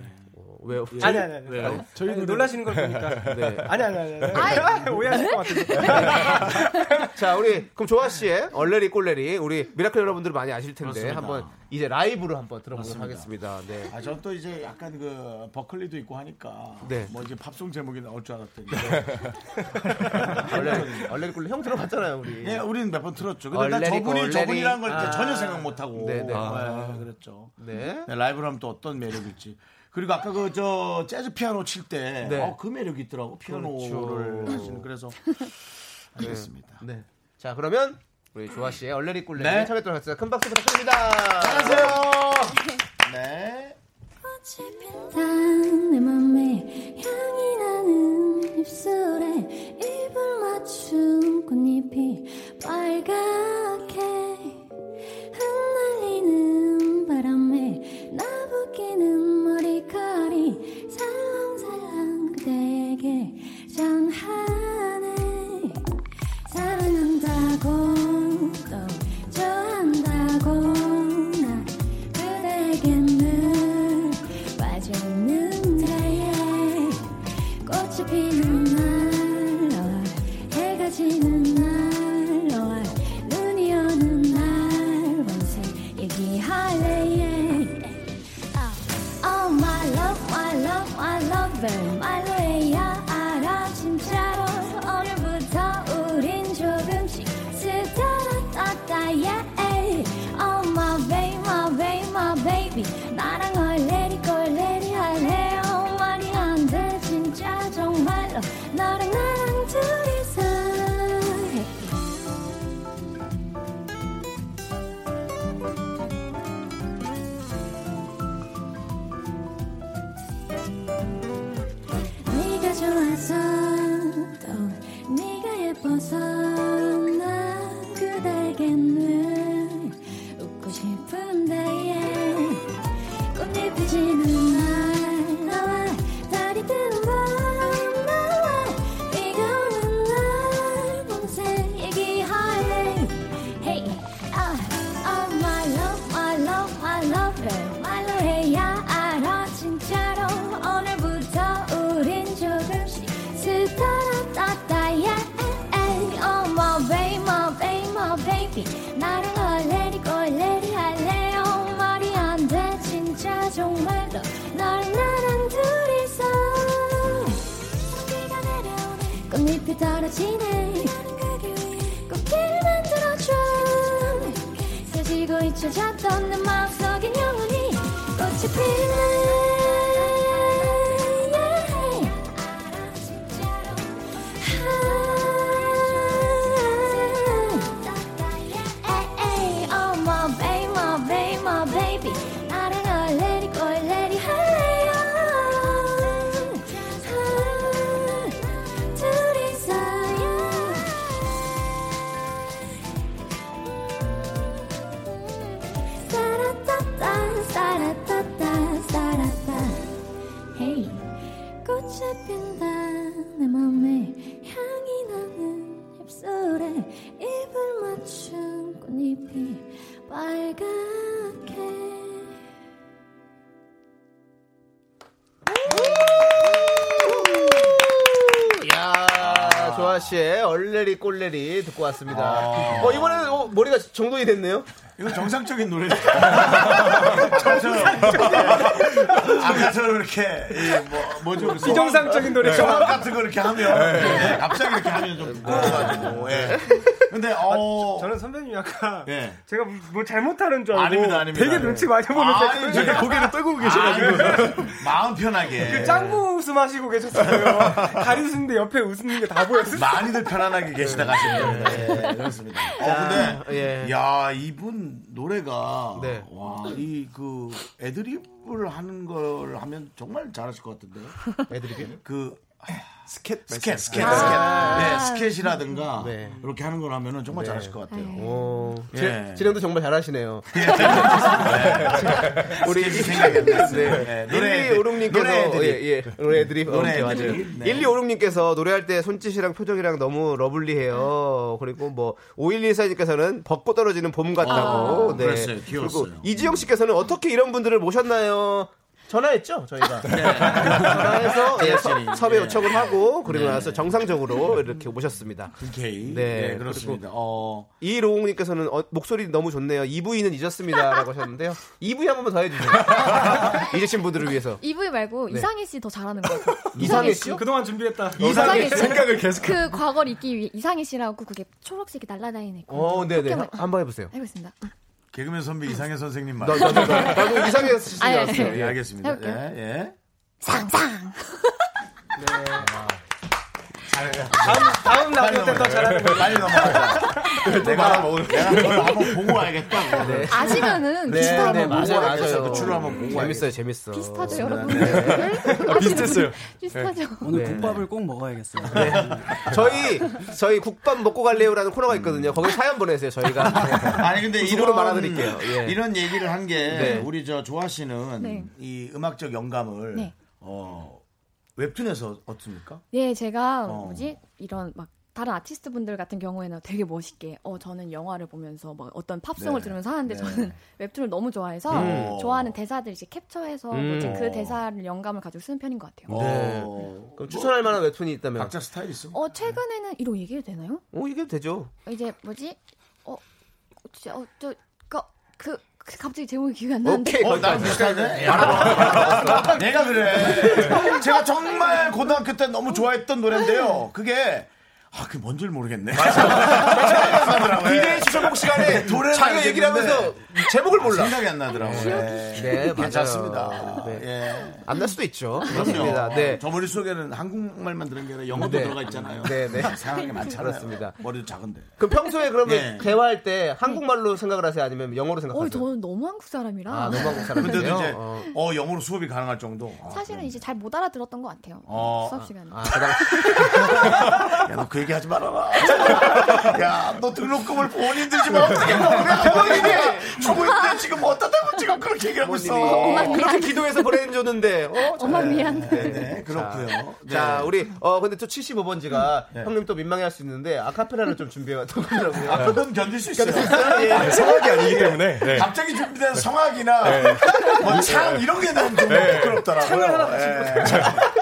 왜요? 아니 아니 아니. 왜요? 저희 놀라시는 걸 보니까. 네. 아니 아니 아니. 아니. 오해하실 것 같은데. 자, 우리 그럼 조아 씨의 얼레리 꼴레리 우리 미라클 여러분들 많이 아실 텐데 그렇습니다. 한번 이제 라이브로 한번 들어보도록 맞습니다. 하겠습니다. 네. 아, 전 또 이제 약간 그 버클리도 있고 하니까 네. 뭐 이제 팝송 제목이 나올 줄 알았더니 얼레리 얼레리 꼴레리 형 들어봤잖아요, 우리. 예, 우리는 몇번 틀었죠. 근데 난 얼레리 저분이 꼴레리. 저분이라는 걸 아. 전혀 생각 못 하고 네네. 네, 그랬죠. 네. 네, 라이브로 하면 또 어떤 매력일지. 그리고 아까 그 저 재즈 피아노 칠때 네. 어, 그 매력이 있더라고. 피아노를 그렇죠. 하시는 그래서 알겠습니다. 네. 자, 그러면 우리 조아 씨의 얼레리 꼴레리 네. 청했도록 하겠습니다. 큰 박수 부탁드립니다. 안녕하세요. 네. 얼레리 꼴레리 듣고 왔습니다. 아. 어, 이번에는 어, 머리가 정돈이 됐네요. 이거 정상적인 노래. 아까처럼 이렇게 이 뭐, 뭐죠? 그 비정상적인 노래. 소감 같은 거 이렇게 하면 예, 갑자기 이렇게 하면 좀 부끄러워가지고. 예. 근데 어 저는 선배님 약간 예. 제가 뭐 잘못하는 줄 알고 아닙니다, 아닙니다. 되게 눈치 많이 아니, 되게 고개를 떨고 계셔가지고 마음 편하게. 그 짱구 웃음 하시고 계셨어요. 가리수인데 옆에 웃는 게 다 보였어요. 많이들 편안하게 계시다 가시면 예, 그렇습니다. 어, 근데 예. 야 이분 노래가 네. 와이 그 애드립을 하는 걸 하면 정말 잘하실 것 같은데요. 애드립이? 그 스캣 스캣 스캣 아. 스캣 네, 스캣이라든가 네. 이렇게 하는 걸 하면은 정말 네. 잘하실 것 같아요. 오, 예. 지- 진행도 정말 잘하시네요. 우리 우리 안 났어요. 네. 네, 노래 1256님께서 노래 애드립. 예, 예. 노래 맞아요. 네. 1256님께서 노래할 때 손짓이랑 표정이랑 너무 러블리해요. 그리고 뭐 5114님께서는 벚꽃 떨어지는 봄 같다고. 아, 그랬어요. 귀여웠어요. 그리고 이지영 씨께서는 어떻게 이런 분들을 모셨나요? 전화했죠 저희가 전화해서 예, 서- 네. 섭외 요청을 하고 그리고 네. 나서 정상적으로 이렇게 모셨습니다. 오케이. 네, 네, 그렇습니다. 어, 이로공님께서는 어, 목소리 너무 좋네요. 2부위는 잊었습니다라고 하셨는데요. 2부위 한 번만 더 해주세요. 잊으신 분들을 위해서. 이브이 말고 네. 이상희 씨 더 잘하는 것 같아요. 이상희 씨요? 그동안 준비했다. 이상희 씨. 생각을 계속. 그 과거를 잊기 위해 이상희 씨라고 그게 초록색이 날아다니는 거. 어, 네네. 포켓몬. 한번 해보세요. 해보겠습니다. 개그맨 선배 이상해 선생님 말. 나, 나, 나, 나, 나도 이상해 씨인 줄 아, 예. 알았어요. 예, 예. 알겠습니다. 해볼게요. 예, 예. 상상. 다음 다음 라디오 때더 잘하는 거. 빨리 넘어가자. 내가 오늘 내가 한번 보고 와야겠다. 네. 아직은 네, 비슷한 네, 거 맞아요, 보고 맞아요. 그 출을 한번 보고 재밌어요, 재밌어. 비슷하죠, 네. 여러분. 비슷했어요. 비슷하죠. 오늘 네. 국밥을 꼭 먹어야겠어요. 저희, 저희 국밥 먹고 갈래요라는 코너가 있거든요. 거기 사연 보내세요, 저희가. 아니 근데 후속으로 이런 말아드릴게요. 예. 이런 얘기를 한게 네. 우리 저 조아 씨는 네. 이 음악적 영감을 네. 어, 웹툰에서 얻습니까? 네, 제가 어. 뭐지 이런 막 다른 아티스트 분들 같은 경우에는 되게 멋있게 어 저는 영화를 보면서 막 어떤 팝송을 네. 들으면서 하는데 네. 저는 웹툰을 너무 좋아해서 음. 좋아하는 대사들 이제 캡처해서 음. 뭐지 그 대사를 영감을 가지고 쓰는 편인 것 같아요. 네. 어, 그럼 추천할 만한 웹툰이 있다면? 각자 스타일 있어? 어 최근에는 이런 얘기해도 되나요? 오, 이게 되죠. 이제 뭐지 어 진짜 어저그 그, 그 갑자기 제목이 기억이 안 나는데 오케이, 어. 나 비슷하네. 야, 내가 그래. 제가 정말 고등학교 때 너무 좋아했던 노래인데요. 그게 아, 그게 뭔지를 모르겠네. 비대위 추천곡 시간에 노래는 자기가 얘기를 하면서 제목을 몰라. 생각이 안 나더라고요. 네, 네. 괜찮습니다. 네. 예. 안날 수도 있죠. 그렇습니다. 네. 저 머릿속에는 한국말만 들은 게 아니라 영어도 네. 들어가 있잖아요. 네, 네. 상황이 많잖아요. 그렇습니다. 머리도 작은데. 그럼 평소에 그러면 예. 대화할 때 한국말로 생각을 하세요? 아니면 영어로 어 생각하세요? 저는 너무 한국 사람이라 아, 너무 한국 근데도 사람이세요? 이제 어. 어, 영어로 수업이 가능할 정도. 아, 사실은 이제 잘 못 알아들었던 것 같아요. 어. 수업 시간에. 아, 야, 그 얘기 하지 말아라. 야, 너 등록금을 본인 들지면 어떻게 그래? 본인이 있는데 지금 어디다 대고 지금 그렇게 얘기하고 있어. 그렇게 기도해서 보내줬는데. 어, 엄마 미안. 네, 네, 그렇고요. 자, 우리 어 근데 또 75번지가 네. 형님 또 민망해 할 수 있는데 아카펠라를 좀 준비해 왔더라고요. 아, 그건 견딜 수 있어요. 예. 성악이 아니기 때문에. 네. 갑자기 준비된 성악이나 네. 뭐창 이런 게 너무 좀 네. 부끄럽더라고요. 창을 하나 예.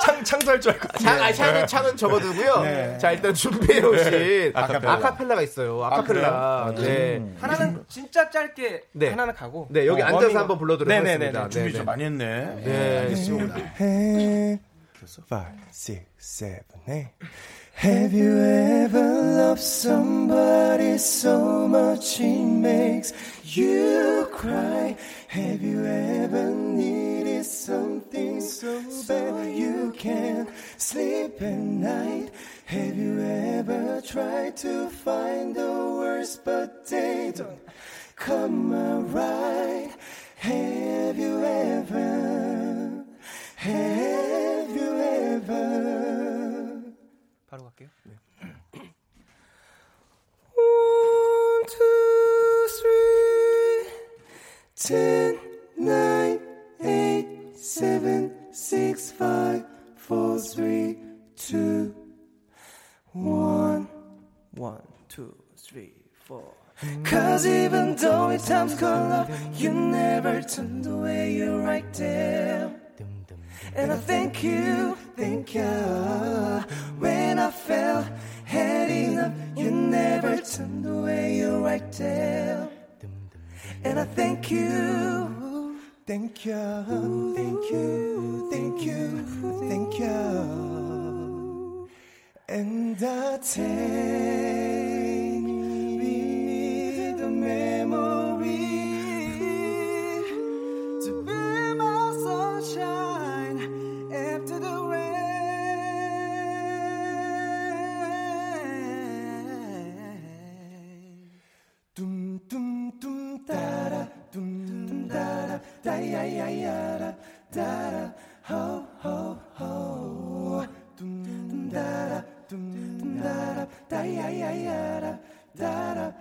창, 창조할 줄 알고. 창, 아니, 창은, 창은 접어두고요. 네. 자, 일단 준비해 오신 네. 아카펠라. 아카펠라. 가 있어요. 아카펠라. 그래요? 네. 하나는 진짜 짧게 네. 하나는 가고. 네, 여기 어, 앉아서 워밍업. 한번 불러드리도록 네네네. 하겠습니다. 준비 네, 좀 네. 많이 했네. 네, 알겠습니다. Hey, five, six, seven, eight. Have you ever loved somebody so much it makes you cry? Have you ever needed something so bad you can't sleep at night? Have you ever tried to find the words but they don't come right? Have you ever? Have two, three, four. Cause even though at times call up, you never turned away, you're right there. And I thank you, thank you. When I fell, had enough, you never turned away, you're right there. And I thank you, thank you, thank you, thank you, thank you. And I take da To be our sunshine after the rain. Dum dum dum tara dum dum da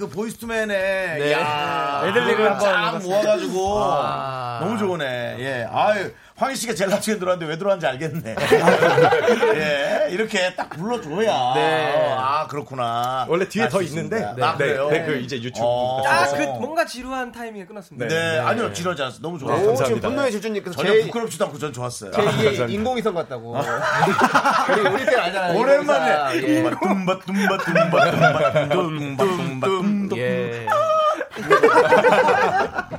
그 보이스투맨의 네. 야, 한번 쫙. 모아가지고 아. 너무 좋으네. 예, 아유. 황희 씨가 제일 나중에 들어왔는데 왜 들어왔는지 알겠네. 예, 이렇게 딱 불러줘야. 네. 아, 그렇구나. 원래 뒤에 더. 있는데. 아, 그래요? 네, 그 이제 유튜브. 어. 딱그 뭔가 지루한 타이밍에 끝났습니다. 네, 아니요, 지러지 않았어. 너무 좋았어요. 오, 지금 감사합니다. 분노의 질주님께서 전혀 제, 부끄럽지도 않고 전 좋았어요. 제2의 인공위성 같다고. 우리, 우리 때는 알잖아요. 오랜만에 tumba tumba tumba tumba tumba tumba 예. 예.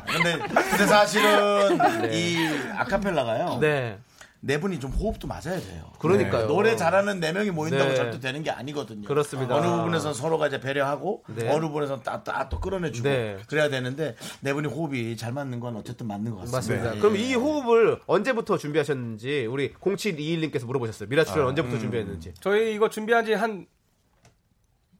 근데 근데 사실은 이 아카펠라가요. 네. 네 분이 좀 호흡도 맞아야 돼요. 그러니까요. 네, 노래 잘하는 네 명이 모인다고 네. 절대 되는 게 아니거든요. 그렇습니다. 어느 부분에서 서로가 이제 배려하고 네. 어느 부분에서 따또 끌어내주고 네. 그래야 되는데 네 분이 호흡이 잘 맞는 건 어쨌든 맞는 것 같습니다. 맞습니다. 예. 그럼 이 호흡을 언제부터 준비하셨는지 우리 0721님께서 물어보셨어요. 미라 출연 언제부터 준비했는지. 저희 이거 준비한 지 한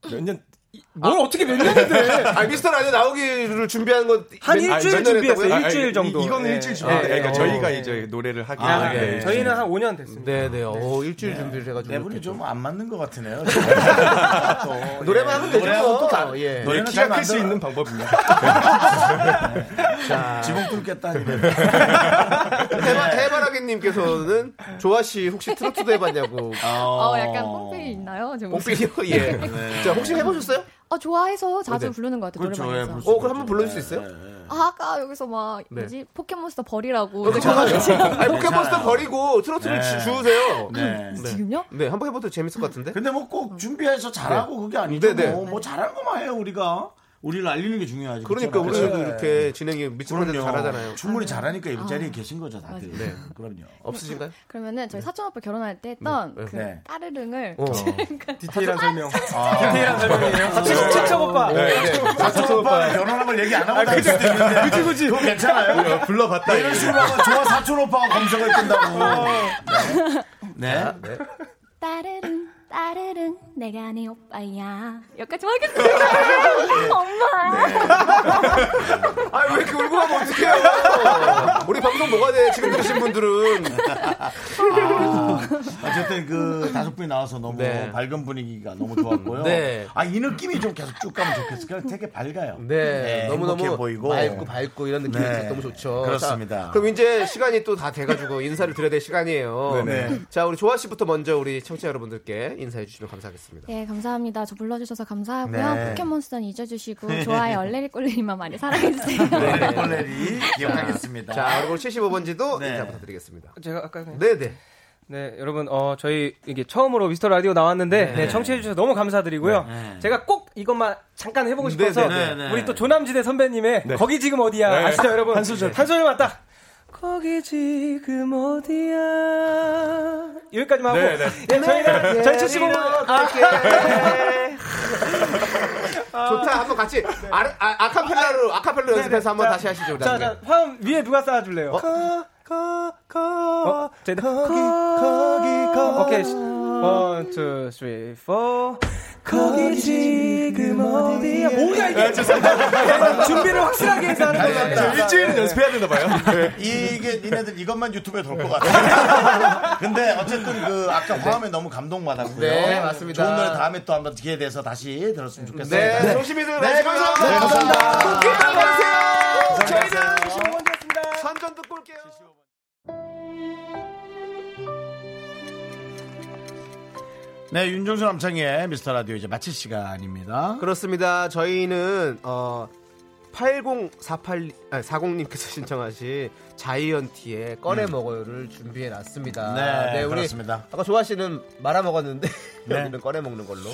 몇 년? 이- 뭘 어떻게 몇 년인데? 아, 미스터 라디오 나오기를 준비한 건한 몇- 일주일 준비했어요. 했다고요? 일주일 정도. 이거는 네. 일주일 준비. 아, 그러니까 네. 저희가 어. 이제 노래를 하기 아, 위해. 네. 저희는 한 5년 됐습니다. 네, 네. 오, 일주일 준비를 해가지고. 네 분이 좀 안 맞는 것 같으네요. 또. 노래만 하면 되죠. 노래하고 또 다, 예. 네, 노래는 키가 잘클 수. 있는 방법입니다. 자, 지붕 뚫겠다. 해바, 해바라기님께서는 조아 씨 혹시 트로트도 해봤냐고. 어, 약간 뽕필이 있나요? 뽕필이요? 예. 자, 혹시 해보셨어요? 어, 좋아해서 자주 네. 부르는 것 같아요. 그렇죠. 예, 노래방에서. 수 어, 그럼 한번 불러줄 수 있어요? 아, 아까 여기서 막 네. 뭐지 포켓몬스터 버리라고. 아니, 포켓몬스터. 버리고 트로트를 네. 주- 주우세요. 네. 지금요? 네, 한번 해봐도 재밌을 것 같은데? 근데 뭐 꼭 준비해서 잘하고 그게 아니죠. 네, 네. 뭐, 뭐 잘하는 것만 해요 우리가. 우리를 알리는 게 중요하지. 그러니까 그렇잖아요. 우리도 네. 이렇게 진행이 미치는 그럼요. 잘하잖아요. 충분히 잘하니까 이 자리에 계신 거죠 다들. 네. 그럼요. 없으신가요? 그러면 저희 사촌 오빠 결혼할 때 했던 네. 그 네. 까르릉을 어. 디테일한 설명. 아. 디테일한 설명이에요. 칙척 오빠. 네. 사촌 오빠는 결혼한 걸 얘기 안 하고 다닐 수도 있는데. 그치 그치. 그거 괜찮아요. 불러봤다. 이런 식으로 하면 좋아 사촌 오빠가 검색을 뜬다고. 네. 네. 따르릉 따르릉 내가 네 오빠야 여기까지 하겠습니다 엄마 아, 왜 이렇게 울고 가면 어떡해요? 우리 방송 뭐가 돼? 지금 들으신 분들은. 어쨌든 그 다섯 분이 나와서 너무 네. 밝은 분위기가 너무 좋았고요. 네. 아, 이 느낌이 좀 계속 쭉 가면 좋겠어요. 되게 밝아요. 네, 너무 너무 행복해 보이고. 맑고 밝고 이런 느낌이 네. 너무 좋죠. 그렇습니다. 자, 그럼 이제 시간이 또 다 돼가지고 인사를 드려야 될 시간이에요. 네네. 자, 우리 조아 씨부터 먼저 우리 청취자 여러분들께 인사해 주시면 감사하겠습니다. 예, 감사합니다. 저 불러주셔서 감사하고요. 네. 포켓몬스터는 잊어주시고 좋아요 얼레리 꼴레리만 많이 사랑해주세요. 네, 꼴레리 기억하겠습니다. 자, 그리고 75번지도 네. 인사 부탁드리겠습니다. 제가 아까 그냥- 네네. 네, 여러분, 어, 저희 이게 처음으로 미스터 라디오 나왔는데, 네. 네, 청취해주셔서 너무 감사드리고요. 네. 제가 꼭 이것만 잠깐 해보고 싶어서, 네, 네, 네. 우리 또 조남지대 선배님의 네. 거기 지금 어디야? 네. 아시죠, 여러분? 한 소절. 한 소절만 딱. 거기 지금 어디야? 여기까지만 하고. 네, 네. 예, 저희가, 저희 75번. 아, 좋다. 한번 같이 아, 아, 아카펠라로 아카펠로 연습해서 한번 다시 하시죠. 자. 자, 화음 위에 누가 쌓아줄래요? 거, 거, 어, 저희들 거기, 거기, 거. 오케이. one, two, three, four. 거기 지금 어디야? 뭐야 이게? 네, 죄송합니다. 준비를 확실하게 해서 하는. 저 일주일은 연습해야 되나 봐요. 이게 니네들 이것만 유튜브에 돌 것 같아. 근데 어쨌든 그 아까 화음에 너무 감동받았고요. 네, 맞습니다. 좋은 노래 다음에 또 한번 기회 돼서 다시 들었으면 좋겠어요. 네, 조심히들 네, 마시고요. 감사합니다. 네, 감사합니다. 국기 가세요. 저희는 15번이었습니다. 선전 듣고 올게요. 네, 윤종수 남창의 미스터 라디오 이제 마칠 시간입니다. 그렇습니다. 저희는 어 8048, 아니, 40님께서 신청하신 자이언티의 꺼내 먹어요를 준비해 놨습니다. 네, 우리 그렇습니다. 아까 씨는 말아 먹었는데 네. 여기는 꺼내 먹는 걸로.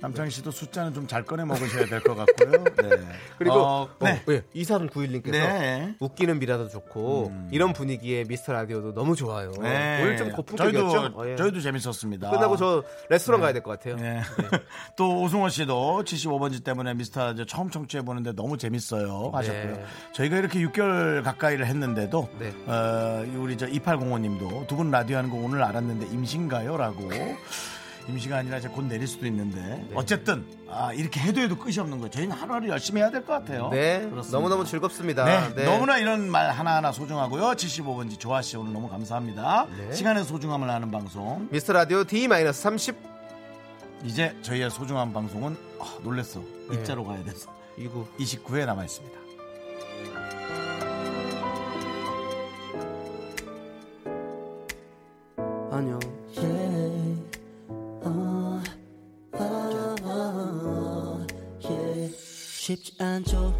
남창희 씨도 숫자는 좀 잘 꺼내 먹으셔야 될 것 같고요. 네. 그리고 어, 네. 네. 2391님께서 네. 웃기는 미라도 좋고 이런 분위기에 미스터 라디오도 너무 좋아요. 네. 오늘 좀 고품격이었죠? 저희도, 어, 예. 저희도 재밌었습니다. 끝나고 저 레스토랑 가야 될 것 같아요. 네. 또 오승원 씨도 75번지 때문에 미스터 라디오 처음 청취해 보는데 너무 재밌어요 하셨고요. 네. 저희가 이렇게 6개월 가까이를 했는데도 네. 어, 우리 저 2805님도 두 분 라디오 하는 거 오늘 알았는데 임신가요?라고. 임시가 아니라 이제 곧 내릴 수도 있는데 어쨌든 아, 이렇게 해도 해도 끝이 없는 거예요. 저희는 하루하루 열심히 해야 될 것 같아요. 네, 그렇습니다. 너무너무 즐겁습니다. 네, 네. 너무나 이런 말 하나하나 소중하고요. 75번지 조아 씨 오늘 너무 감사합니다. 네. 시간의 소중함을 아는 방송. 미스터 라디오 D-30 이제 저희의 소중한 방송은 아, 놀랬어. 네. 입자로 가야 돼서 29 29회 남아 있습니다. 안녕. 쉽지 않죠.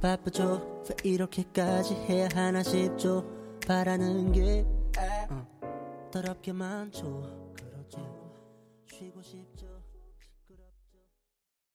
바쁘죠. 왜 이렇게까지 해야 하나 싶죠. 바라는 게 어, 더럽게 많죠. 그렇죠. 쉬고 싶죠